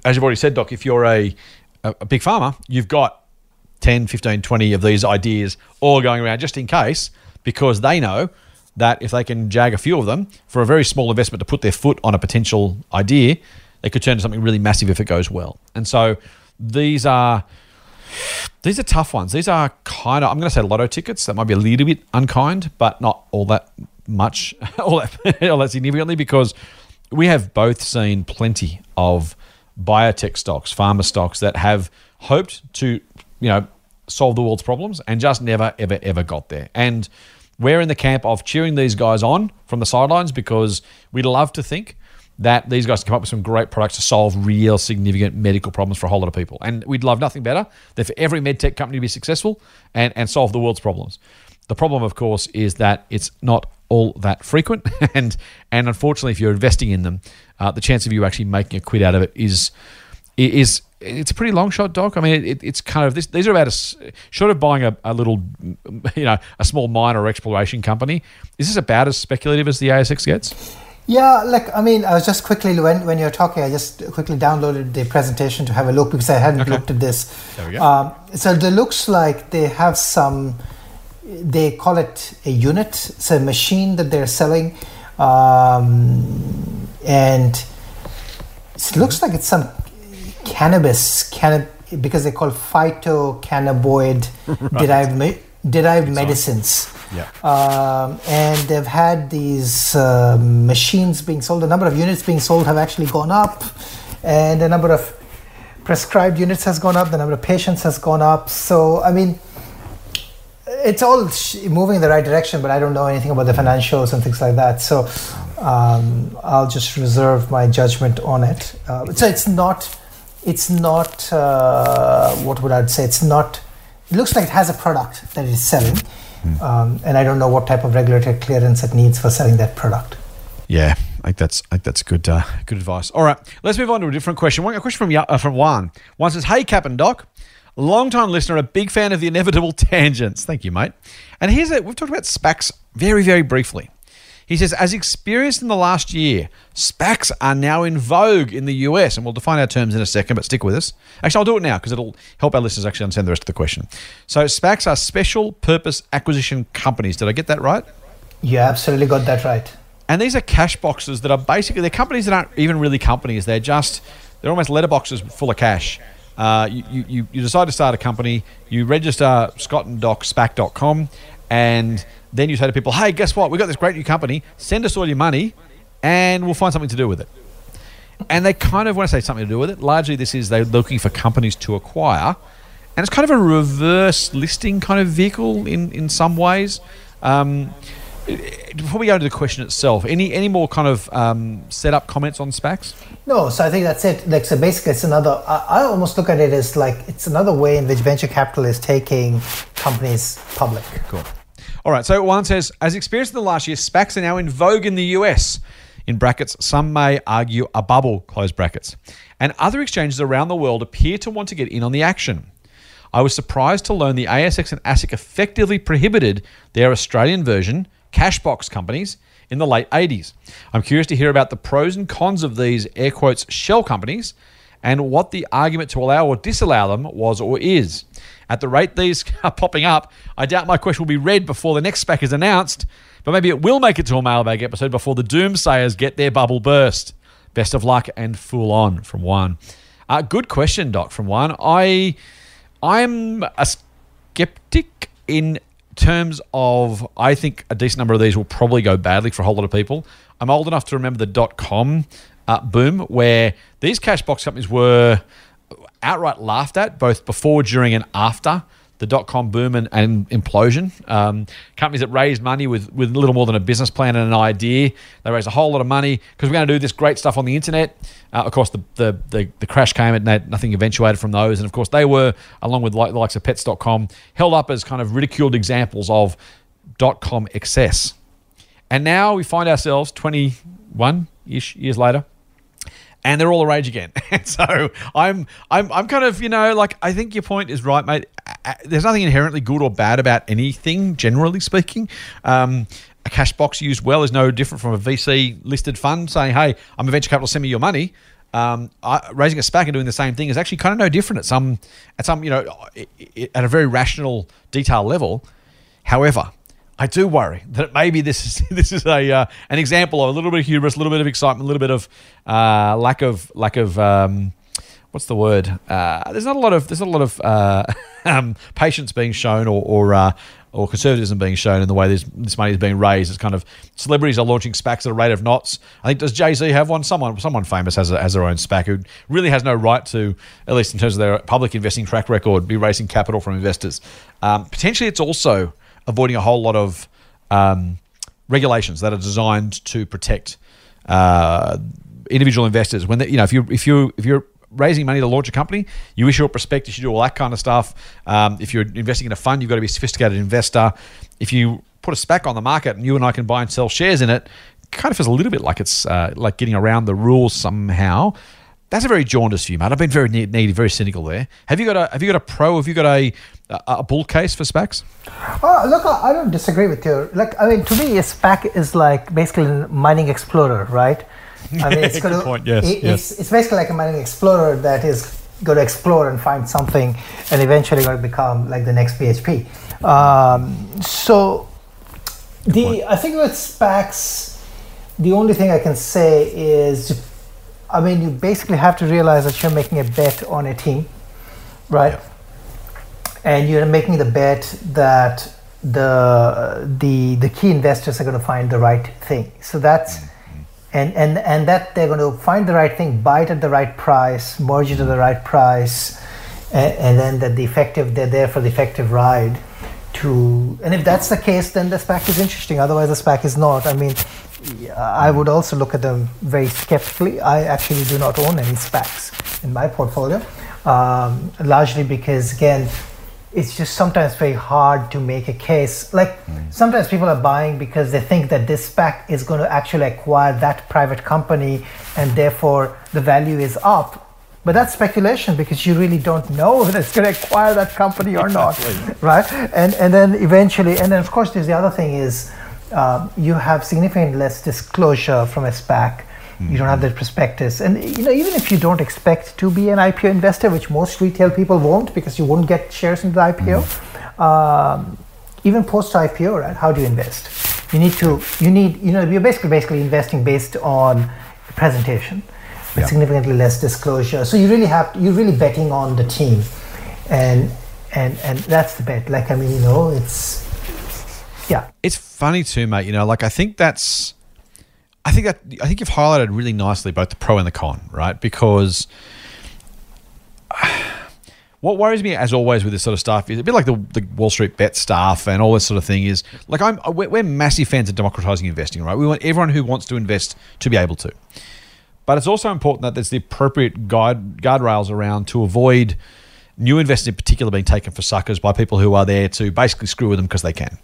As you've already said, Doc, if you're a, a, big pharma, you've got 10, 15, 20 of these ideas all going around just in case because they know that if they can jag a few of them for a very small investment to put their foot on a potential idea, they could turn to something really massive if it goes well. And so these are these are tough ones. These are kind of I'm going to say lotto tickets. That might be a little bit unkind, but not all that much, all that that significantly because we have both seen plenty of biotech stocks, pharma stocks that have hoped to, you know, solve the world's problems and just never, ever, ever got there. And we're in the camp of cheering these guys on from the sidelines because we'd love to think that these guys come up with some great products to solve real significant medical problems for a whole lot of people. And we'd love nothing better than for every medtech company to be successful and, and solve the world's problems. The problem, of course, is that it's not all that frequent, and and unfortunately, if you're investing in them, uh, the chance of you actually making a quid out of it is is it's a pretty long shot, Doc. I mean, it, it's kind of this. These are about as short of buying a, a little, you know, a small mine or exploration company. Is this about as speculative as the ASX gets? Yeah, like I mean, I was just quickly when when you're talking, I just quickly downloaded the presentation to have a look because I hadn't Okay. looked at this. There we go. Um, so it looks like they have some. They call it a unit. It's a machine that they're selling, um, and it looks like it's some cannabis canna because they call phytocannabinoid derived me- derived medicines. Yeah. Um, and they've had these uh, machines being sold. The number of units being sold have actually gone up, and the number of prescribed units has gone up. The number of patients has gone up. So I mean, it's all sh- moving in the right direction, but I don't know anything about the financials and things like that. So Um, I'll just reserve my judgment on it. Uh, so it's not, it's not, uh, what would I say? It's not, it looks like it has a product that it is selling. Mm. Um, and I don't know what type of regulatory clearance it needs for selling that product. Yeah, I think that's I think that's good uh, good advice. All right, let's move on to a different question. One a question from uh, from Juan. Juan says, "Hey, Cap and Doc, long time listener, a big fan of the inevitable tangents. Thank you, mate. And here's it. We've talked about SPACs very very briefly. He says, as experienced in the last year, SPACs are now in vogue in the US, and we'll define our terms in a second, but stick with us. Actually, I'll do it now because it'll help our listeners actually understand the rest of the question. So, SPACs are special purpose acquisition companies. Did I get that right? You absolutely got that right. And these are cash boxes that are basically they're companies that aren't even really companies. They're just they're almost letterboxes full of cash. Uh, you, you, you decide to start a company, you register Scott and then you say to people, hey, guess what? We've got this great new company. Send us all your money, and we'll find something to do with it. And they kind of, when I say something to do with it, largely this is they're looking for companies to acquire. And it's kind of a reverse listing kind of vehicle in, in some ways. Um, before we go into the question itself, any any more kind of um, setup comments on SPACs? No, so I think that's it. Like so, basically, it's another. I, I, almost look at it as like it's another way in which venture capital is taking companies public. Cool. All right. So Juan says, as experienced in the last year, SPACs are now in vogue in the US. In brackets, some may argue a bubble. Close brackets, and other exchanges around the world appear to want to get in on the action. I was surprised to learn the ASX and ASIC effectively prohibited their Australian version Cashbox companies in the late 80s. I'm curious to hear about the pros and cons of these air quotes shell companies and what the argument to allow or disallow them was or is. At the rate these are popping up, I doubt my question will be read before the next SPAC is announced, but maybe it will make it to a mailbag episode before the doomsayers get their bubble burst. Best of luck and full on from Juan. Uh, good question, Doc. From Juan, I I'm a skeptic in terms of, I think a decent number of these will probably go badly for a whole lot of people. I'm old enough to remember the dot com uh, boom where these cash box companies were outright laughed at both before, during, and after the dot com boom and, and implosion. Um, companies that raised money with, with little more than a business plan and an idea. They raised a whole lot of money because we're going to do this great stuff on the internet. Uh, of course, the, the, the, the, crash came and nothing eventuated from those. And of course, they were, along with like, the likes of pets.com, held up as kind of ridiculed examples of dot com excess. And now we find ourselves 21 ish years later and they're all the rage again. And so I'm, I'm, I'm kind of, you know, like I think your point is right, mate. There's nothing inherently good or bad about anything, generally speaking. Um, a cash box used well is no different from a VC listed fund saying, "Hey, I'm a venture capital, send me your money." Um, I, raising a SPAC and doing the same thing is actually kind of no different at some, at some, you know, at a very rational detail level. However, I do worry that maybe this is this is a uh, an example of a little bit of hubris, a little bit of excitement, a little bit of uh, lack of lack of um, what's the word? Uh, there's not a lot of there's not a lot of uh, um, patience being shown or or, uh, or conservatism being shown in the way this this money is being raised. It's kind of celebrities are launching SPACs at a rate of knots. I think does Jay Z have one? Someone someone famous has a, has their own SPAC who really has no right to, at least in terms of their public investing track record, be raising capital from investors. Um, potentially, it's also avoiding a whole lot of um, regulations that are designed to protect uh, individual investors. When they, you know, if you if you if you're raising money to launch a company, you issue a prospectus, you do all that kind of stuff. Um, if you're investing in a fund, you've got to be a sophisticated investor. If you put a SPAC on the market and you and I can buy and sell shares in it, kind of feels a little bit like it's uh, like getting around the rules somehow. That's a very jaundiced view, mate. I've been very needy, very cynical there. Have you got a Have you got a pro? Have you got a a bull case for SPACs? Uh, look, I don't disagree with you. Like, I mean, to me, a SPAC is like basically a mining explorer, right? I mean, it's going to. Point. Yes, it, yes. It's, it's basically like a mining explorer that is going to explore and find something, and eventually going to become like the next BHP. Um, so, the I think with SPACs, the only thing I can say is I mean, you basically have to realize that you're making a bet on a team, right? Yeah. And you're making the bet that the the the key investors are going to find the right thing. So that's mm-hmm. and and and that they're going to find the right thing, buy it at the right price, merge it at the right price, and, and then that the effective they're there for the effective ride. To and if that's the case, then the SPAC is interesting. Otherwise, the SPAC is not. I mean, I would also look at them very skeptically. I actually do not own any SPACs in my portfolio, um, largely because, again, it's just sometimes very hard to make a case. Like mm. sometimes people are buying because they think that this SPAC is going to actually acquire that private company and therefore the value is up. But that's speculation because you really don't know whether it's going to acquire that company or exactly. not, right? And and then eventually, and then of course, there's the other thing is uh, you have significantly less disclosure from a SPAC you don't have that prospectus. And you know, even if you don't expect to be an IPO investor, which most retail people won't because you won't get shares in the IPO, mm. um, even post IPO, right? How do you invest? You need to, you need, you know, you're basically basically investing based on the presentation, with yeah. significantly less disclosure. So you really have, you're really betting on the team, and and and that's the bet. Like I mean, you know, it's yeah. It's funny too, mate. You know, like I think that's I think that I think you've highlighted really nicely both the pro and the con, right? Because what worries me, as always, with this sort of stuff is a bit like the, the Wall Street bet stuff and all this sort of thing. Is like I'm we're, we're massive fans of democratizing investing, right? We want everyone who wants to invest to be able to, but it's also important that there's the appropriate guide guardrails around to avoid new investors in particular being taken for suckers by people who are there to basically screw with them because they can.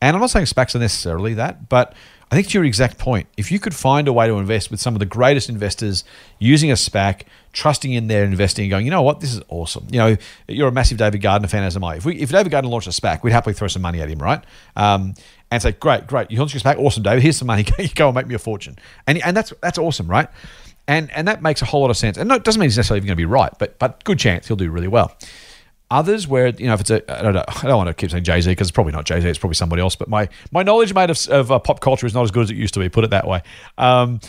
And I'm not saying SPACs are necessarily that, but I think to your exact point, if you could find a way to invest with some of the greatest investors using a SPAC, trusting in their investing, and going, you know what, this is awesome. You know, you're a massive David Gardner fan, as am I. If we, if David Gardner launched a SPAC, we'd happily throw some money at him, right? Um, and say, great, great, you launched a SPAC, awesome, David. Here's some money, go and make me a fortune. And and that's that's awesome, right? And and that makes a whole lot of sense. And no, it doesn't mean he's necessarily going to be right, but but good chance he'll do really well. Others where you know if it's a I don't know I don't want to keep saying Jay Z because it's probably not Jay Z it's probably somebody else but my my knowledge made of, of uh, pop culture is not as good as it used to be put it that way. Um,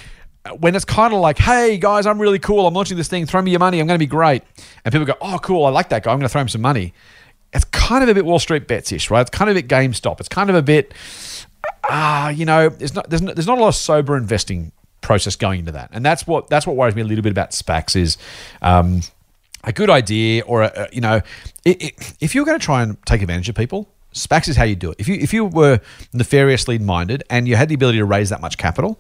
when it's kind of like, hey guys, I'm really cool. I'm launching this thing. Throw me your money. I'm going to be great. And people go, oh cool, I like that guy. I'm going to throw him some money. It's kind of a bit Wall Street bets ish, right? It's kind of a bit GameStop. It's kind of a bit, ah, uh, you know, there's not there's not, there's not a lot of sober investing process going into that, and that's what that's what worries me a little bit about SPACs is. Um, a good idea or a, a you know it, it, if you're going to try and take advantage of people SPACs is how you do it. If you if you were nefariously minded and you had the ability to raise that much capital,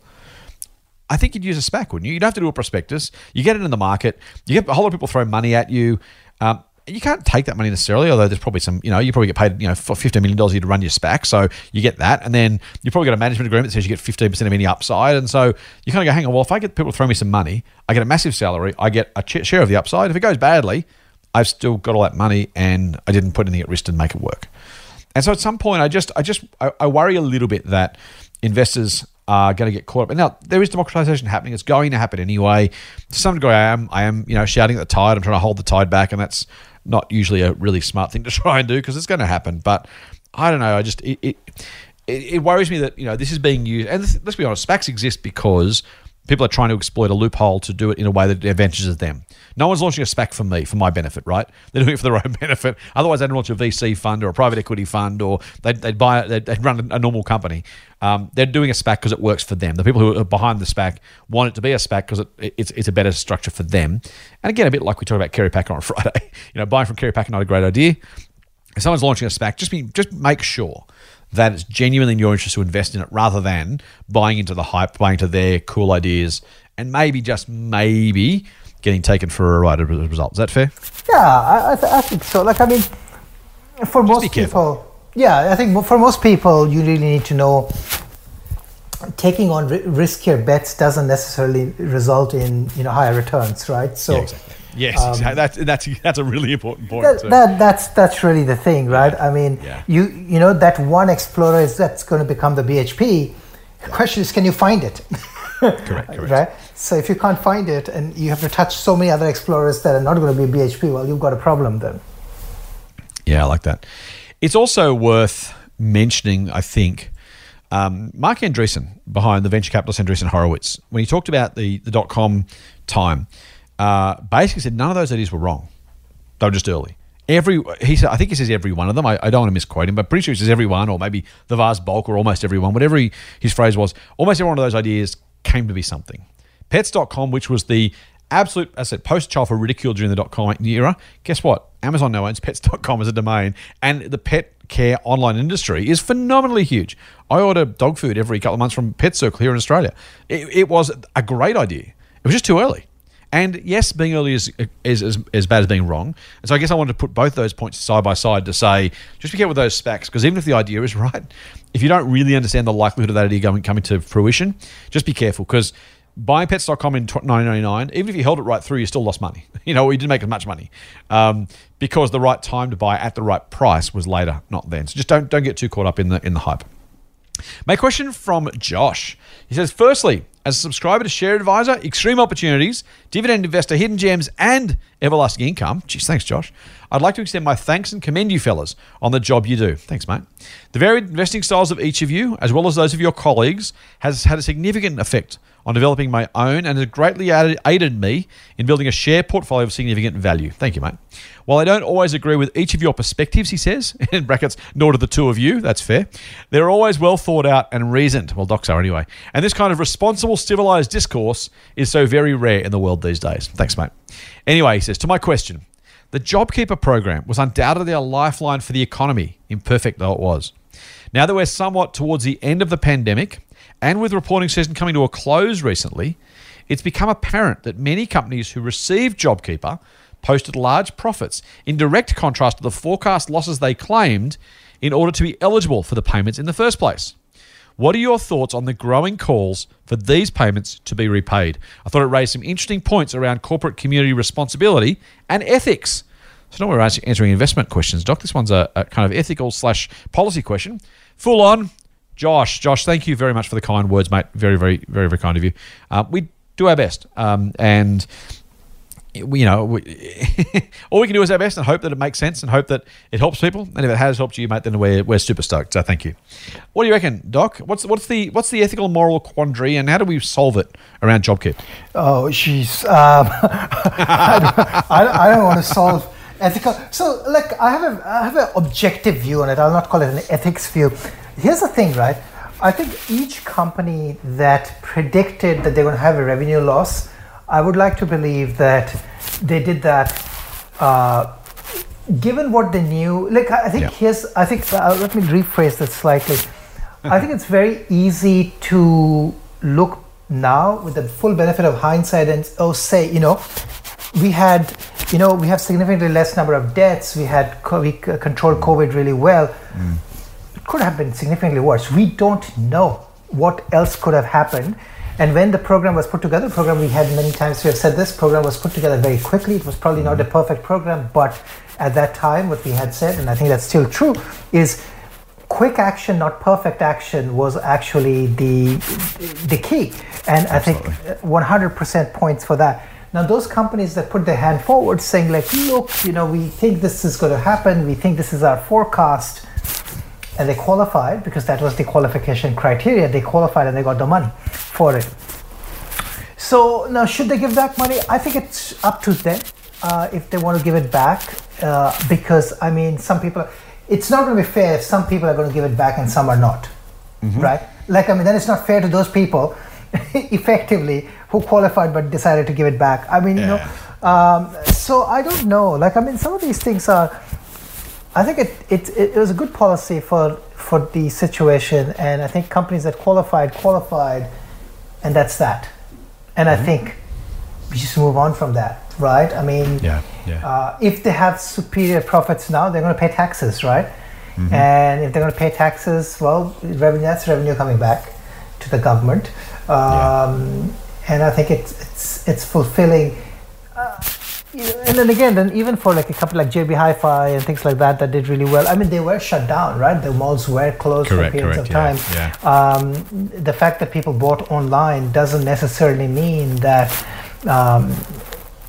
I think you'd use a SPAC, wouldn't you? You'd have to do a prospectus. You get it in the market. You get a whole lot of people throw money at you. Um, you can't take that money necessarily, although there's probably some, you know, you probably get paid, you know, for $15 million a year to run your SPAC. So you get that. And then you probably got a management agreement that says you get 15% of any upside. And so you kind of go, hang on, well, if I get people to throw me some money, I get a massive salary, I get a share of the upside. If it goes badly, I've still got all that money and I didn't put anything at risk to make it work. And so at some point, I just, I just, I, I worry a little bit that investors are going to get caught up. And now there is democratization happening. It's going to happen anyway. To some degree, I am, I am, you know, shouting at the tide. I'm trying to hold the tide back, and that's not usually a really smart thing to try and do because it's going to happen. But I don't know. I just it, it, it worries me that you know this is being used. And let's be honest, SPACs exist because people are trying to exploit a loophole to do it in a way that advantages them. No one's launching a SPAC for me, for my benefit, right? They're doing it for their own benefit. Otherwise, they'd launch a VC fund or a private equity fund, or they'd, they'd buy, they'd, they'd run a normal company. Um, they're doing a SPAC because it works for them. The people who are behind the SPAC want it to be a SPAC because it, it's, it's a better structure for them. And again, a bit like we talked about Kerry Packer on Friday. you know, buying from Kerry Packer not a great idea. If someone's launching a SPAC, just be just make sure that it's genuinely in your interest to invest in it rather than buying into the hype, buying into their cool ideas, and maybe just maybe getting taken for a ride of the result. Is that fair? Yeah, I, I, th- I think so. Like, I mean, for just most people, yeah, I think for most people, you really need to know taking on r- riskier bets doesn't necessarily result in you know higher returns, right? So. Yeah, exactly. Yes, um, exactly. That's that's that's a really important point. That, that, that's that's really the thing, right? I mean, yeah. you you know that one explorer is that's going to become the BHP. The question is, can you find it? correct, correct. Right. So if you can't find it, and you have to touch so many other explorers that are not going to be BHP, well, you've got a problem then. Yeah, I like that. It's also worth mentioning, I think, um, Marc Andreessen behind the venture capitalist Andreessen Horowitz, when he talked about the, the dot com time, uh, basically said none of those ideas were wrong. They were just early. Every he said, I think he says every one of them. I, I, don't want to misquote him, but pretty sure he says every one, or maybe the vast bulk, or almost every one. Whatever he, his phrase was, almost every one of those ideas came to be something. Pets.com, which was the absolute, as I said, poster child for ridicule during the dot com era. Guess what? Amazon now owns pets.com as a domain, and the pet care online industry is phenomenally huge. I order dog food every couple of months from Pet Circle here in Australia. It, it was a great idea. It was just too early. And yes, being early is, is, is as bad as being wrong. And so I guess I wanted to put both those points side by side to say, just be careful with those SPACs, because even if the idea is right, if you don't really understand the likelihood of that idea coming, coming to fruition, just be careful, because buying pets.com in 1999, even if you held it right through, you still lost money. You know, you didn't make as much money um, because the right time to buy at the right price was later, not then. So just don't don't get too caught up in the in the hype. My question from Josh. He says, firstly, as a subscriber to Share Advisor, Extreme Opportunities, Dividend Investor, Hidden Gems, and Everlasting Income, geez, thanks, Josh. I'd like to extend my thanks and commend you fellas on the job you do. Thanks, mate. The varied investing styles of each of you, as well as those of your colleagues, has had a significant effect on developing my own and has greatly aided, aided me in building a share portfolio of significant value. Thank you, mate. While I don't always agree with each of your perspectives, he says, in brackets, nor do the two of you, that's fair, they're always well thought out and reasoned. Well, docs are anyway. And this kind of responsible, civilized discourse is so very rare in the world these days. Thanks, mate. Anyway, he says, to my question, the JobKeeper program was undoubtedly a lifeline for the economy, imperfect though it was. Now that we're somewhat towards the end of the pandemic, and with reporting season coming to a close recently, it's become apparent that many companies who received JobKeeper posted large profits, in direct contrast to the forecast losses they claimed in order to be eligible for the payments in the first place. What are your thoughts on the growing calls for these payments to be repaid? I thought it raised some interesting points around corporate community responsibility and ethics. So now we're answering investment questions, Doc. This one's a, a kind of ethical slash policy question. Full on, Josh, Josh, thank you very much for the kind words, mate. Very, very, very, very kind of you. Uh, we do our best, um, and you know, all we can do is our best and hope that it makes sense and hope that it helps people. And if it has helped you, mate, then we're, we're super stoked. So thank you. What do you reckon, Doc? What's what's the what's the ethical and moral quandary, and how do we solve it around JobKeep? Oh, jeez, um, I, I, I don't want to solve ethical. So, like, I have a I have an objective view on it. I'll not call it an ethics view. Here's the thing, right? I think each company that predicted that they're going to have a revenue loss, I would like to believe that they did that. Uh, given what they knew, like I think Yeah. here's, I think uh, let me rephrase this slightly. I think it's very easy to look now with the full benefit of hindsight and oh, say you know, we had, you know, we have significantly less number of deaths. We had we controlled COVID really well it could have been significantly worse. We don't know what else could have happened. And when the program was put together, the program we had many times we have said this program was put together very quickly. It was probably not a perfect program, but at that time, what we had said, and I think that's still true, is quick action, not perfect action, was actually the the key. And I think 100% points for that. Now, those companies that put their hand forward, saying like, "Look, you know, we think this is going to happen. We think this is our forecast." And they qualified because that was the qualification criteria. They qualified and they got the money for it. So now, should they give back money? I think it's up to them uh, if they want to give it back. Uh, because I mean, some people, it's not going to be fair if some people are going to give it back and some are not, right? Like I mean, then it's not fair to those people, effectively, who qualified but decided to give it back. I mean, you know. Um, so I don't know. Like I mean, some of these things are. I think it, it, it was a good policy for, for the situation, and I think companies that qualified, qualified, and that's that. And I think we just move on from that, right? I mean, Yeah, yeah. Uh, if they have superior profits now, they're going to pay taxes, right? And if they're going to pay taxes, well, revenue, that's revenue coming back to the government. Um, And I think it's, it's, it's fulfilling know, and then again, then even for like a company like JB Hi-Fi and things like that that did really well. I mean, they were shut down, right? The malls were closed Correct, for periods correct, of yeah, time. Um, the fact that people bought online doesn't necessarily mean that. Um,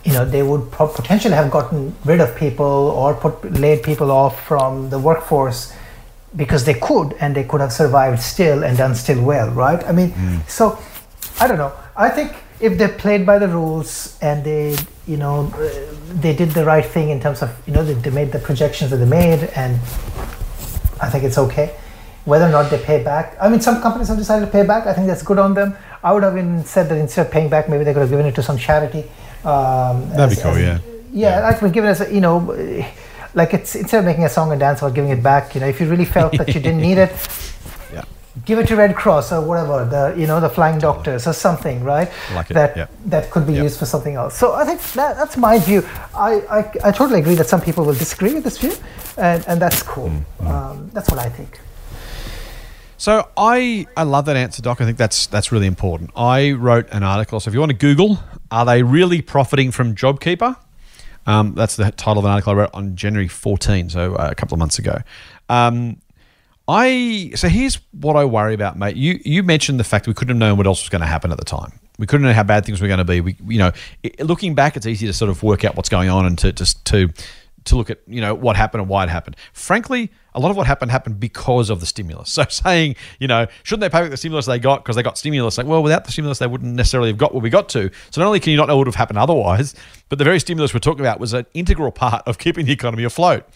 you know, they would pro- potentially have gotten rid of people or put laid people off from the workforce because they could, and they could have survived still and done still well, right? I mean, so I don't know. I think if they played by the rules and they, you know, they did the right thing in terms of, you know, they, they made the projections that they made, and I think it's okay. Whether or not they pay back, I mean, some companies have decided to pay back. I think that's good on them. I would have even said that instead of paying back, maybe they could have given it to some charity. Um, That'd be cool, as- yeah. Yeah, like we're giving us, a, you know, like it's instead of making a song and dance about giving it back, you know, if you really felt that you didn't need it, Yeah. Give it to Red Cross or whatever, the you know the Flying Doctors or something, right? Like it, that yeah. that could be Yeah. used for something else. So I think that, that's my view. I, I I totally agree that some people will disagree with this view, and and that's cool. Mm, Um, that's what I think. So I I love that answer, Doc. I think that's that's really important. I wrote an article. So if you want to Google, are they really profiting from JobKeeper? Um, that's the title of an article I wrote on January 14, so uh, a couple of months ago. Um, I so here's what I worry about, mate. You you mentioned the fact we couldn't have known what else was going to happen at the time. We couldn't know how bad things were going to be. We you know, it, looking back, it's easy to sort of work out what's going on and to just to to look at you know what happened and why it happened. Frankly, a lot of what happened happened because of the stimulus. So saying you know shouldn't they pay back the stimulus they got because they got stimulus? Like well, without the stimulus they wouldn't necessarily have got what we got to. So not only can you not know what would have happened otherwise, but the very stimulus we're talking about was an integral part of keeping the economy afloat.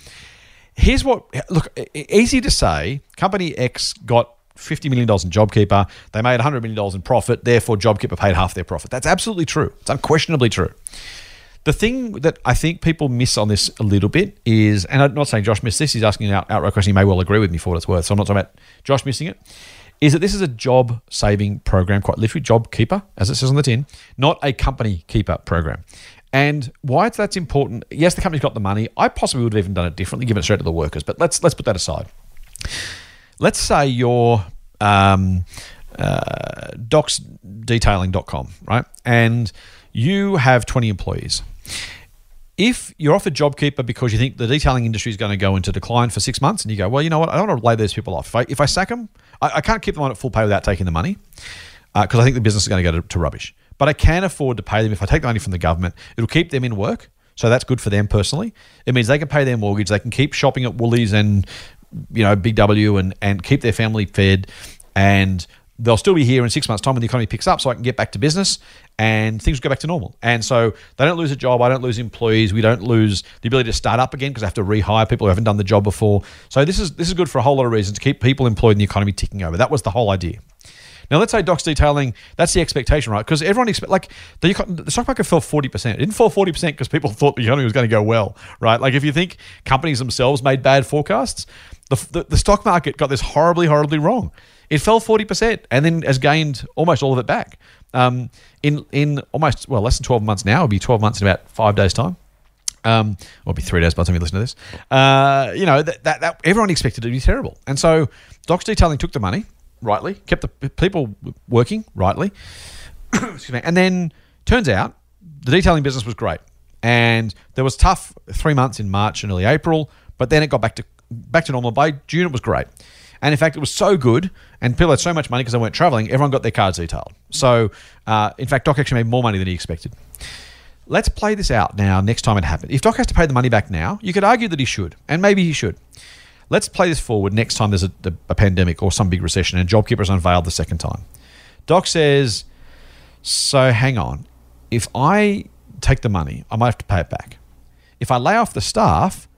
Here's what look easy to say. Company X got fifty million dollars in JobKeeper. They made hundred million dollars in profit. Therefore, JobKeeper paid half their profit. That's absolutely true. It's unquestionably true. The thing that I think people miss on this a little bit is, and I'm not saying Josh missed this. He's asking an out, outright question. He may well agree with me for what it's worth. So I'm not talking about Josh missing it. Is that this is a job saving program, quite literally job keeper, as it says on the tin, not a company keeper program. And why that's important? Yes, the company's got the money. I possibly would have even done it differently, given it straight to the workers. But let's let's put that aside. Let's say you're um, uh, docsdetailing.com, right? And you have 20 employees. If you're offered JobKeeper because you think the detailing industry is going to go into decline for six months, and you go, well, you know what, I don't want to lay these people off. If I, if I sack them, I, I can't keep them on at full pay without taking the money because I think the business is going to go to, to rubbish. But I can afford to pay them. If I take the money from the government, it'll keep them in work. So that's good for them personally. It means they can pay their mortgage, they can keep shopping at Woolies and you know Big W and and keep their family fed, and they'll still be here in six months' time when the economy picks up, so I can get back to business and things will go back to normal. And so they don't lose a job, I don't lose employees, we don't lose the ability to start up again because I have to rehire people who haven't done the job before. So this is this is good for a whole lot of reasons to keep people employed and the economy ticking over. That was the whole idea. Now let's say Docs detailing. That's the expectation, right? Because everyone expect like the, the stock market fell forty percent. It didn't fall forty percent because people thought the economy was going to go well, right? Like if you think companies themselves made bad forecasts, the, the, the stock market got this horribly, horribly wrong. It fell forty percent and then has gained almost all of it back. Um, in in almost well less than twelve months now. It'll be twelve months in about five days time. Um, it'll be three days by the time you listen to this. Uh, you know that, that that everyone expected it to be terrible, and so Docs Detailing took the money rightly, kept the people working rightly, excuse me, and then turns out the detailing business was great, and there was tough three months in March and early April, but then it got back to back to normal. By June, it was great. And in fact, it was so good, and people had so much money because they weren't traveling. Everyone got their cards detailed. So, uh, in fact, Doc actually made more money than he expected. Let's play this out now. Next time it happened, if Doc has to pay the money back now, you could argue that he should, and maybe he should. Let's play this forward next time there's a, a, a pandemic or some big recession and JobKeeper is unveiled the second time. Doc says, "So hang on, if I take the money, I might have to pay it back. If I lay off the staff,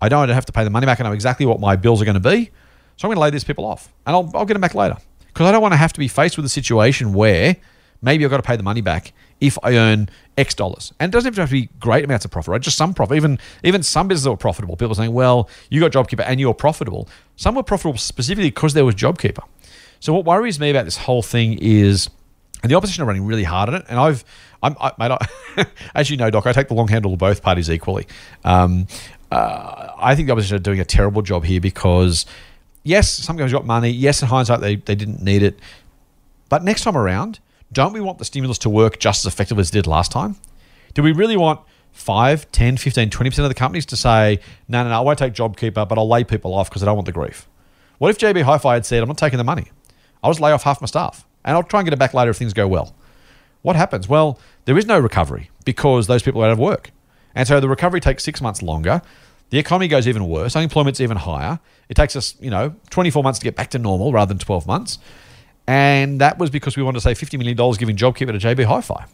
I don't have to pay the money back. I know exactly what my bills are going to be, so I'm going to lay these people off, and I'll, I'll get them back later because I don't want to have to be faced with a situation where maybe I've got to pay the money back if I earn X dollars. And it doesn't have to be great amounts of profit, right? Just some profit. Even even some businesses that were profitable. People saying, well, you got JobKeeper and you're profitable. Some were profitable specifically because there was JobKeeper. So what worries me about this whole thing is, and the opposition are running really hard on it. And I've, I'm, I, mate, I, as you know, Doc, I take the long handle of both parties equally. Um, uh, I think the opposition are doing a terrible job here because, yes, some guys got money. Yes, in hindsight, they, they didn't need it. But next time around, don't we want the stimulus to work just as effectively as it did last time? Do we really want 5, 10, 15, 20% of the companies to say, no, no, no, I won't take JobKeeper, but I'll lay people off because I don't want the grief? What if JB Hi-Fi had said, I'm not taking the money. I'll just lay off half my staff and I'll try and get it back later if things go well. What happens? Well, there is no recovery because those people are out of work. And so the recovery takes six months longer. The economy goes even worse. Unemployment's even higher. It takes us, you know, 24 months to get back to normal rather than 12 months. And that was because we wanted to save $50 million giving JobKeeper to JB Hi-Fi.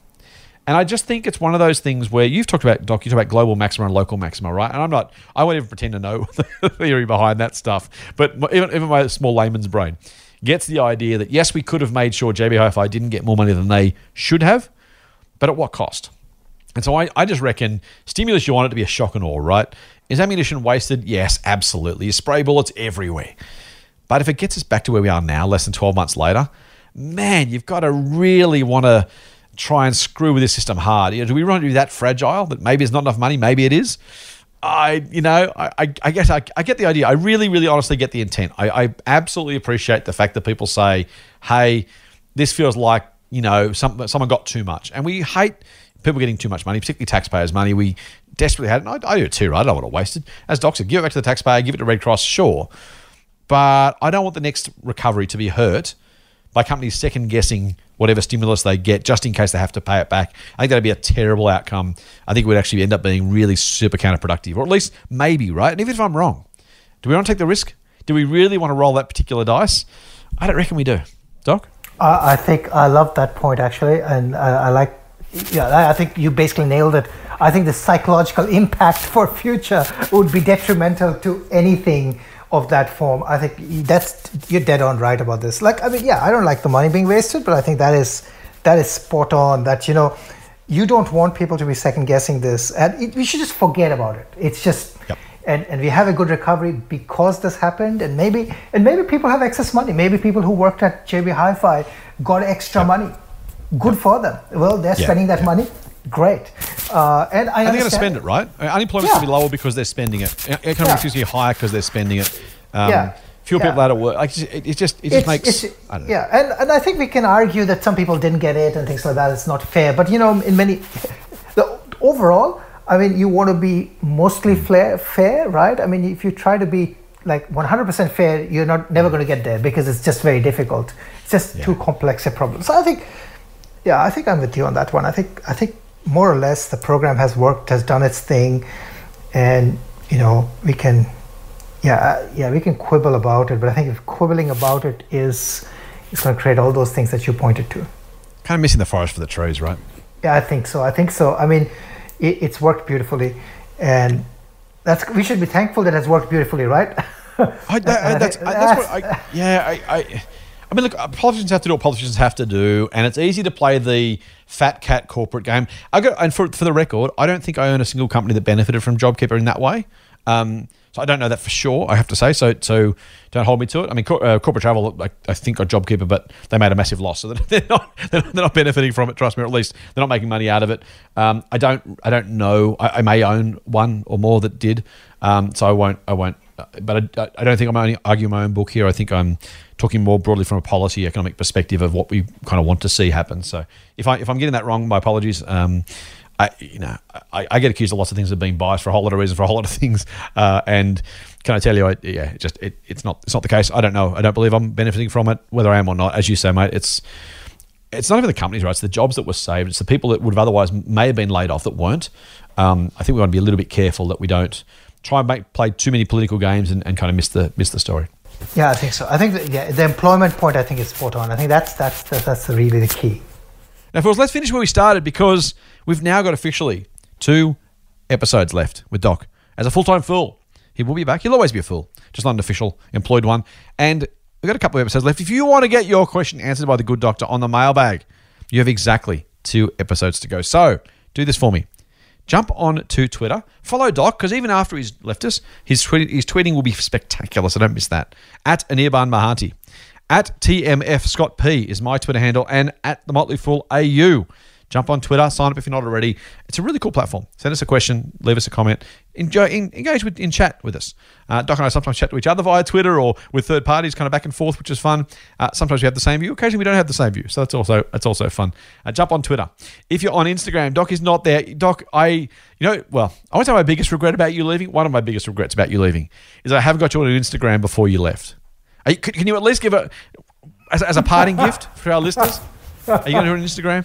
And I just think it's one of those things where you've talked about, Doc, you talk about global maxima and local maxima, right? And I'm not, I won't even pretend to know the theory behind that stuff. But even, even my small layman's brain gets the idea that, yes, we could have made sure JB Hi-Fi didn't get more money than they should have, but at what cost? And so I, I just reckon stimulus, you want it to be a shock and awe, right? Is ammunition wasted? Yes, absolutely. You spray bullets everywhere. But if it gets us back to where we are now, less than 12 months later, man, you've got to really want to try and screw with this system hard. You know, do we want to be that fragile that maybe it's not enough money? Maybe it is. I, you know, I, I, guess I, I get the idea. I really, really honestly get the intent. I, I absolutely appreciate the fact that people say, hey, this feels like, you know, some, someone got too much. And we hate people getting too much money, particularly taxpayers' money. We desperately had it. I, I do it too, right? I don't want to waste it. As Doc said, give it back to the taxpayer, give it to Red Cross, sure. But I don't want the next recovery to be hurt by companies second guessing whatever stimulus they get just in case they have to pay it back. I think that'd be a terrible outcome. I think it would actually end up being really super counterproductive, or at least maybe, right? And even if I'm wrong, do we want to take the risk? Do we really want to roll that particular dice? I don't reckon we do. Doc? I think I love that point actually, and I, I like. Yeah, I think you basically nailed it. I think the psychological impact for future would be detrimental to anything of that form. I think that's you're dead on right about this. Like, I mean, yeah, I don't like the money being wasted, but I think that is that is spot on. That you know, you don't want people to be second guessing this, and it, we should just forget about it. It's just. Yep. And, and we have a good recovery because this happened and maybe and maybe people have excess money maybe people who worked at JB Hi-Fi got extra yep. money good for them well they're yep. spending that money great. Uh, and I and they're going to spend it, right? Unemployment's yeah. going to be lower because they're spending it. Economic yeah. is going to be higher because they're spending it. Um, yeah. Fewer yeah. people out of work. Like it, it just it just it's, makes. It's, yeah, and and I think we can argue that some people didn't get it and things like that. It's not fair, but you know, in many, the overall, I mean, you want to be mostly fair, fair, right? I mean, if you try to be like 100% fair, you're not never going to get there because it's just very difficult. It's just yeah. too complex a problem. So I think, yeah, I think I'm with you on that one. I think I think more or less the program has worked, has done its thing, and you know we can, yeah, uh, yeah, we can quibble about it. But I think if quibbling about it is, it's going to create all those things that you pointed to. Kind of missing the forest for the trees, right? Yeah, I think so. I think so. I mean, it, it's worked beautifully, and that's we should be thankful that it's worked beautifully, right? I, that, that's, that's what I, yeah, I, I mean, look, uh, politicians have to do what politicians have to do, and it's easy to play the fat cat corporate game. I go, and for, for the record, I don't think I own a single company that benefited from JobKeeper in that way. Um, so I don't know that for sure. I have to say so. So don't hold me to it. I mean, uh, corporate travel, I, I think got JobKeeper, but they made a massive loss, so they're not they're not benefiting from it. Trust me, or at least they're not making money out of it. Um, I don't I don't know. I, I, may own one or more that did. Um, so I won't I won't. Uh, but I, I don't think I'm only arguing my own book here. I think I'm talking more broadly from a policy economic perspective of what we kind of want to see happen. So if I if I'm getting that wrong, my apologies. Um, I you know I, I, get accused of lots of things of being biased for a whole lot of reasons for a whole lot of things, uh, and can I tell you, I, yeah, it just it, it's not it's not the case. I don't know. I don't believe I'm benefiting from it, whether I am or not. As you say, mate, it's it's not even the companies, right? It's the jobs that were saved. It's the people that would have otherwise may have been laid off that weren't. Um, I think we want to be a little bit careful that we don't try and make, play too many political games and, and kind of miss the miss the story. Yeah, I think so. I think yeah, the employment point I think is spot on. I think that's that's that's, really the key. Now, Fools, let's finish where we started because we've now got officially two episodes left with Doc as a full time fool. He will be back. He'll always be a fool, just not an official employed one. And we've got a couple of episodes left. If you want to get your question answered by the good doctor on the mailbag, you have exactly two episodes to go. So do this for me jump on to Twitter, follow Doc, because even after he's left us, his, tweet, his tweeting will be spectacular, so don't miss that. At Anirban Mahanti. At TMF Scott P is my Twitter handle, and at the Motley Fool AU. Jump on Twitter, sign up if you're not already. It's a really cool platform. Send us a question, leave us a comment, enjoy, engage with in chat with us. Uh, Doc and I sometimes chat to each other via Twitter or with third parties, kind of back and forth, which is fun. Uh, sometimes we have the same view. Occasionally we don't have the same view, so that's also that's also fun. Uh, jump on Twitter. If you're on Instagram, Doc is not there. Doc, I you know well, I want to say my biggest regret about you leaving. One of my biggest regrets about you leaving is I haven't got you on Instagram before you left. You, can you at least give a as, as a parting gift for our listeners? Are you going to do on Instagram?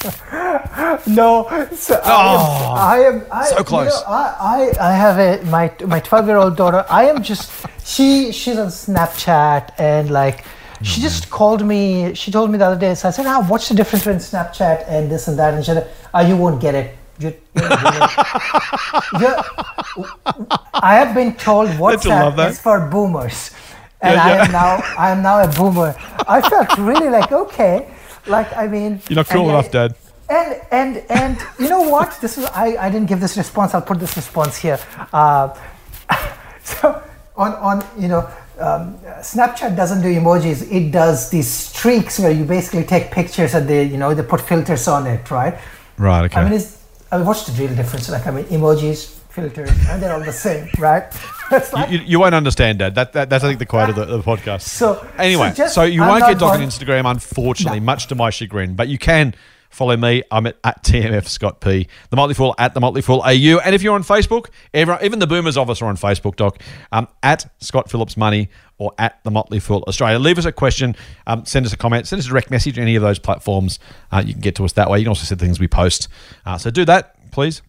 no, so oh, I am. I am I, so close. You know, I, I, I have a my my twelve year old daughter. I am just she she's on Snapchat and like she just called me. She told me the other day. So I said, "Ah, what's the difference between Snapchat and this and that?" And she said, "Ah, you won't get it." You, you, you, I have been told WhatsApp is for boomers, and yeah, yeah. I am now I am now a boomer. I felt really like okay like I mean, you're not cool enough, Dad. and and and you know what? This is I, I didn't give this response. I'll put this response here. Uh, so on on you know um, Snapchat doesn't do emojis. It does these streaks where you basically take pictures and they you know they put filters on it, right? Right. Okay. I mean, it's, I mean, what's the real difference? Like, I mean, emojis, filters, and they're all the same, right? Like, you, you, you won't understand, Dad. That, that that's I think the quote of the, the podcast. So- anyway, so, so you I'm won't get Doc on Instagram, unfortunately, No. much to my chagrin. But you can follow me. I'm at, at TMF Scott P. The Motley Fool at the Motley Fool AU. And if you're on Facebook, everyone, even the Boomers of us are on Facebook, Doc. Um, at Scott Phillips Money or at the Motley Fool Australia. Leave us a question. Um, send us a comment. Send us a direct message. Any of those platforms, uh, you can get to us that way. You can also see the things we post. Uh, so do that, please.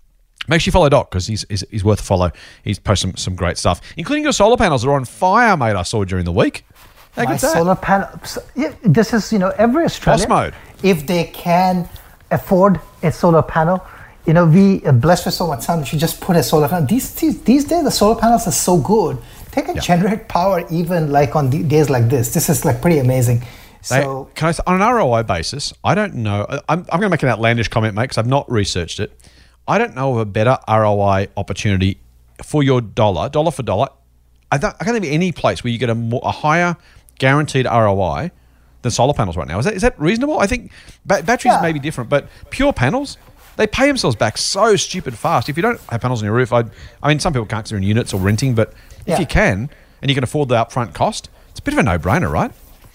Make sure you follow Doc because he's, he's, he's worth a follow. He's posting some, some great stuff, including your solar panels are on fire, mate. I saw during the week. How my solar panel. so, yeah, this is you know every Australian. mode. If they can afford a solar panel, you know we uh, are blessed with so much sun. We should just put a solar panel. These these, these days the solar panels are so good. They can generate power even like on the days like this. This is like pretty amazing. They- So can I, say- on an ROI basis, I don't know. I'm, I'm going to make an outlandish comment, mate, because I've not researched it. I don't know of a better ROI opportunity for your dollar, dollar for dollar. I, don't, I can't think of any place where you get a, more, a higher guaranteed ROI than solar panels right now. Is that, is that reasonable? I think ba- batteries Yeah. may be different, but pure panels, they pay themselves back so stupid fast. If you don't have panels on your roof, I'd, I mean, some people can't 'cause they're in units or renting, but if you can and you can afford the upfront cost, it's a bit of a no-brainer, right?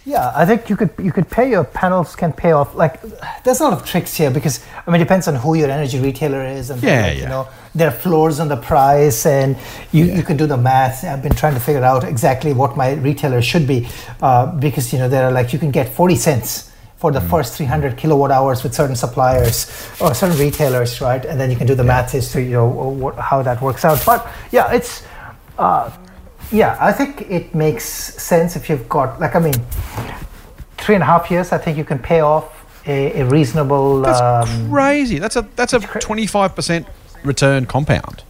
Yeah, I think you could you could pay your panels can pay off. Like there's a lot of tricks here because I mean it depends on who your energy retailer is and Yeah, like, yeah. you know there are floors on the price and you, you can do the math. I've been trying to figure out exactly what my retailer should be uh, because you know there are like you can get 40 cents for Mm. the first 300 kilowatt hours with certain suppliers or certain retailers, right? And then you can do the math as to you know what, how that works out. But yeah, it's uh, yeah, I think it makes sense if you've got like I mean, three and a half years. I think you can pay off a, a reasonable. That's um, crazy. That's a that's a twenty five percent return compound.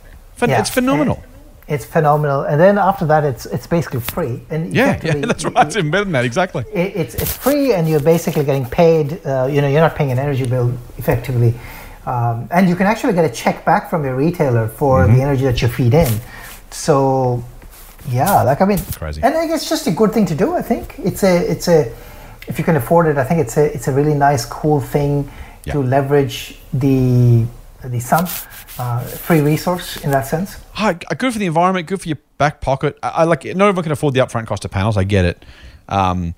Yeah, it's phenomenal. It's phenomenal, and then after that, it's it's basically free. And yeah, yeah, that's you- right. It's even better than that. Exactly. it- it's it's free and you're basically getting paid uh, you know you're not paying an energy bill effectively um, and you can actually get a check back from your retailer for Mm-hmm. the energy that you feed in so yeah like i mean Crazy. and it's just a good thing to do i think it's a it's a if you can afford it i think it's a it's a really nice cool thing to leverage the the sun uh, free resource in that sense Hi, good for the environment. Good for your back pocket. I, I like. Not everyone can afford the upfront cost of panels. I get it. Um,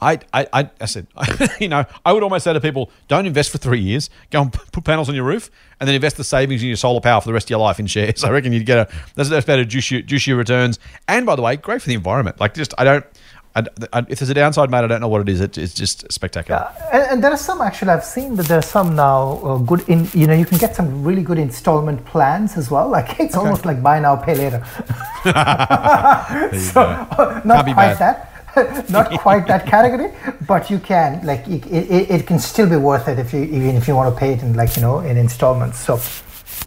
I, I, I, I said, you know, I would almost say to people, don't invest for three years. Go and put panels on your roof, and then invest the savings in your solar power for the rest of your life in shares. I reckon you'd get a that's, that's better juicier, juicier returns. And by the way, great for the environment. Like, just I don't. I, I, if there's a downside, mate, I don't know what it is. It, it's just spectacular. Uh, and, and there are some actually I've seen that there are some now uh, good in you know you can get some really good installment plans as well. Like it's almost like buy now pay later. so uh, not Can't be quite bad. that, not quite that category, but you can like it, it, it can still be worth it if you even if you want to pay it in like you know in installments. So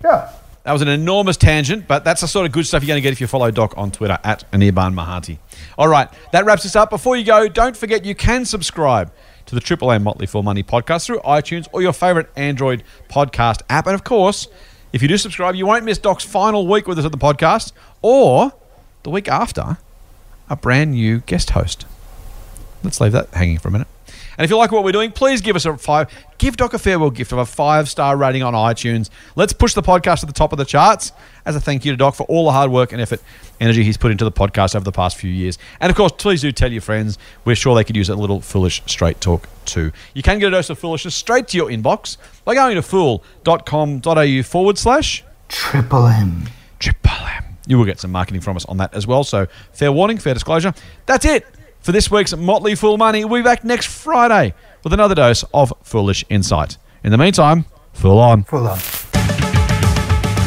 yeah. That was an enormous tangent, but that's the sort of good stuff you're going to get if you follow Doc on Twitter at Anirban Mahanti. All right, that wraps us up. Before you go, don't forget you can subscribe to the Triple M Motley Fool Money podcast through iTunes or your favorite Android podcast app. And of course, if you do subscribe, you won't miss Doc's final week with us at the podcast or the week after, a brand new guest host. Let's leave that hanging for a minute. And if you like what we're doing, please give us a five. Give Doc a farewell gift of a five star rating on iTunes. Let's push the podcast to the top of the charts as a thank you to Doc for all the hard work and effort, energy he's put into the podcast over the past few years. And of course, please do tell your friends. We're sure they could use a little foolish straight talk too. You can get a dose of foolishness straight to your inbox by going to fool.com.au forward slash Triple M. Triple M. You will get some marketing from us on that as well. So, fair warning, fair disclosure. That's it for this week's Motley Fool Money. We'll be back next Friday with another dose of foolish insight. In the meantime, fool on. Fool on.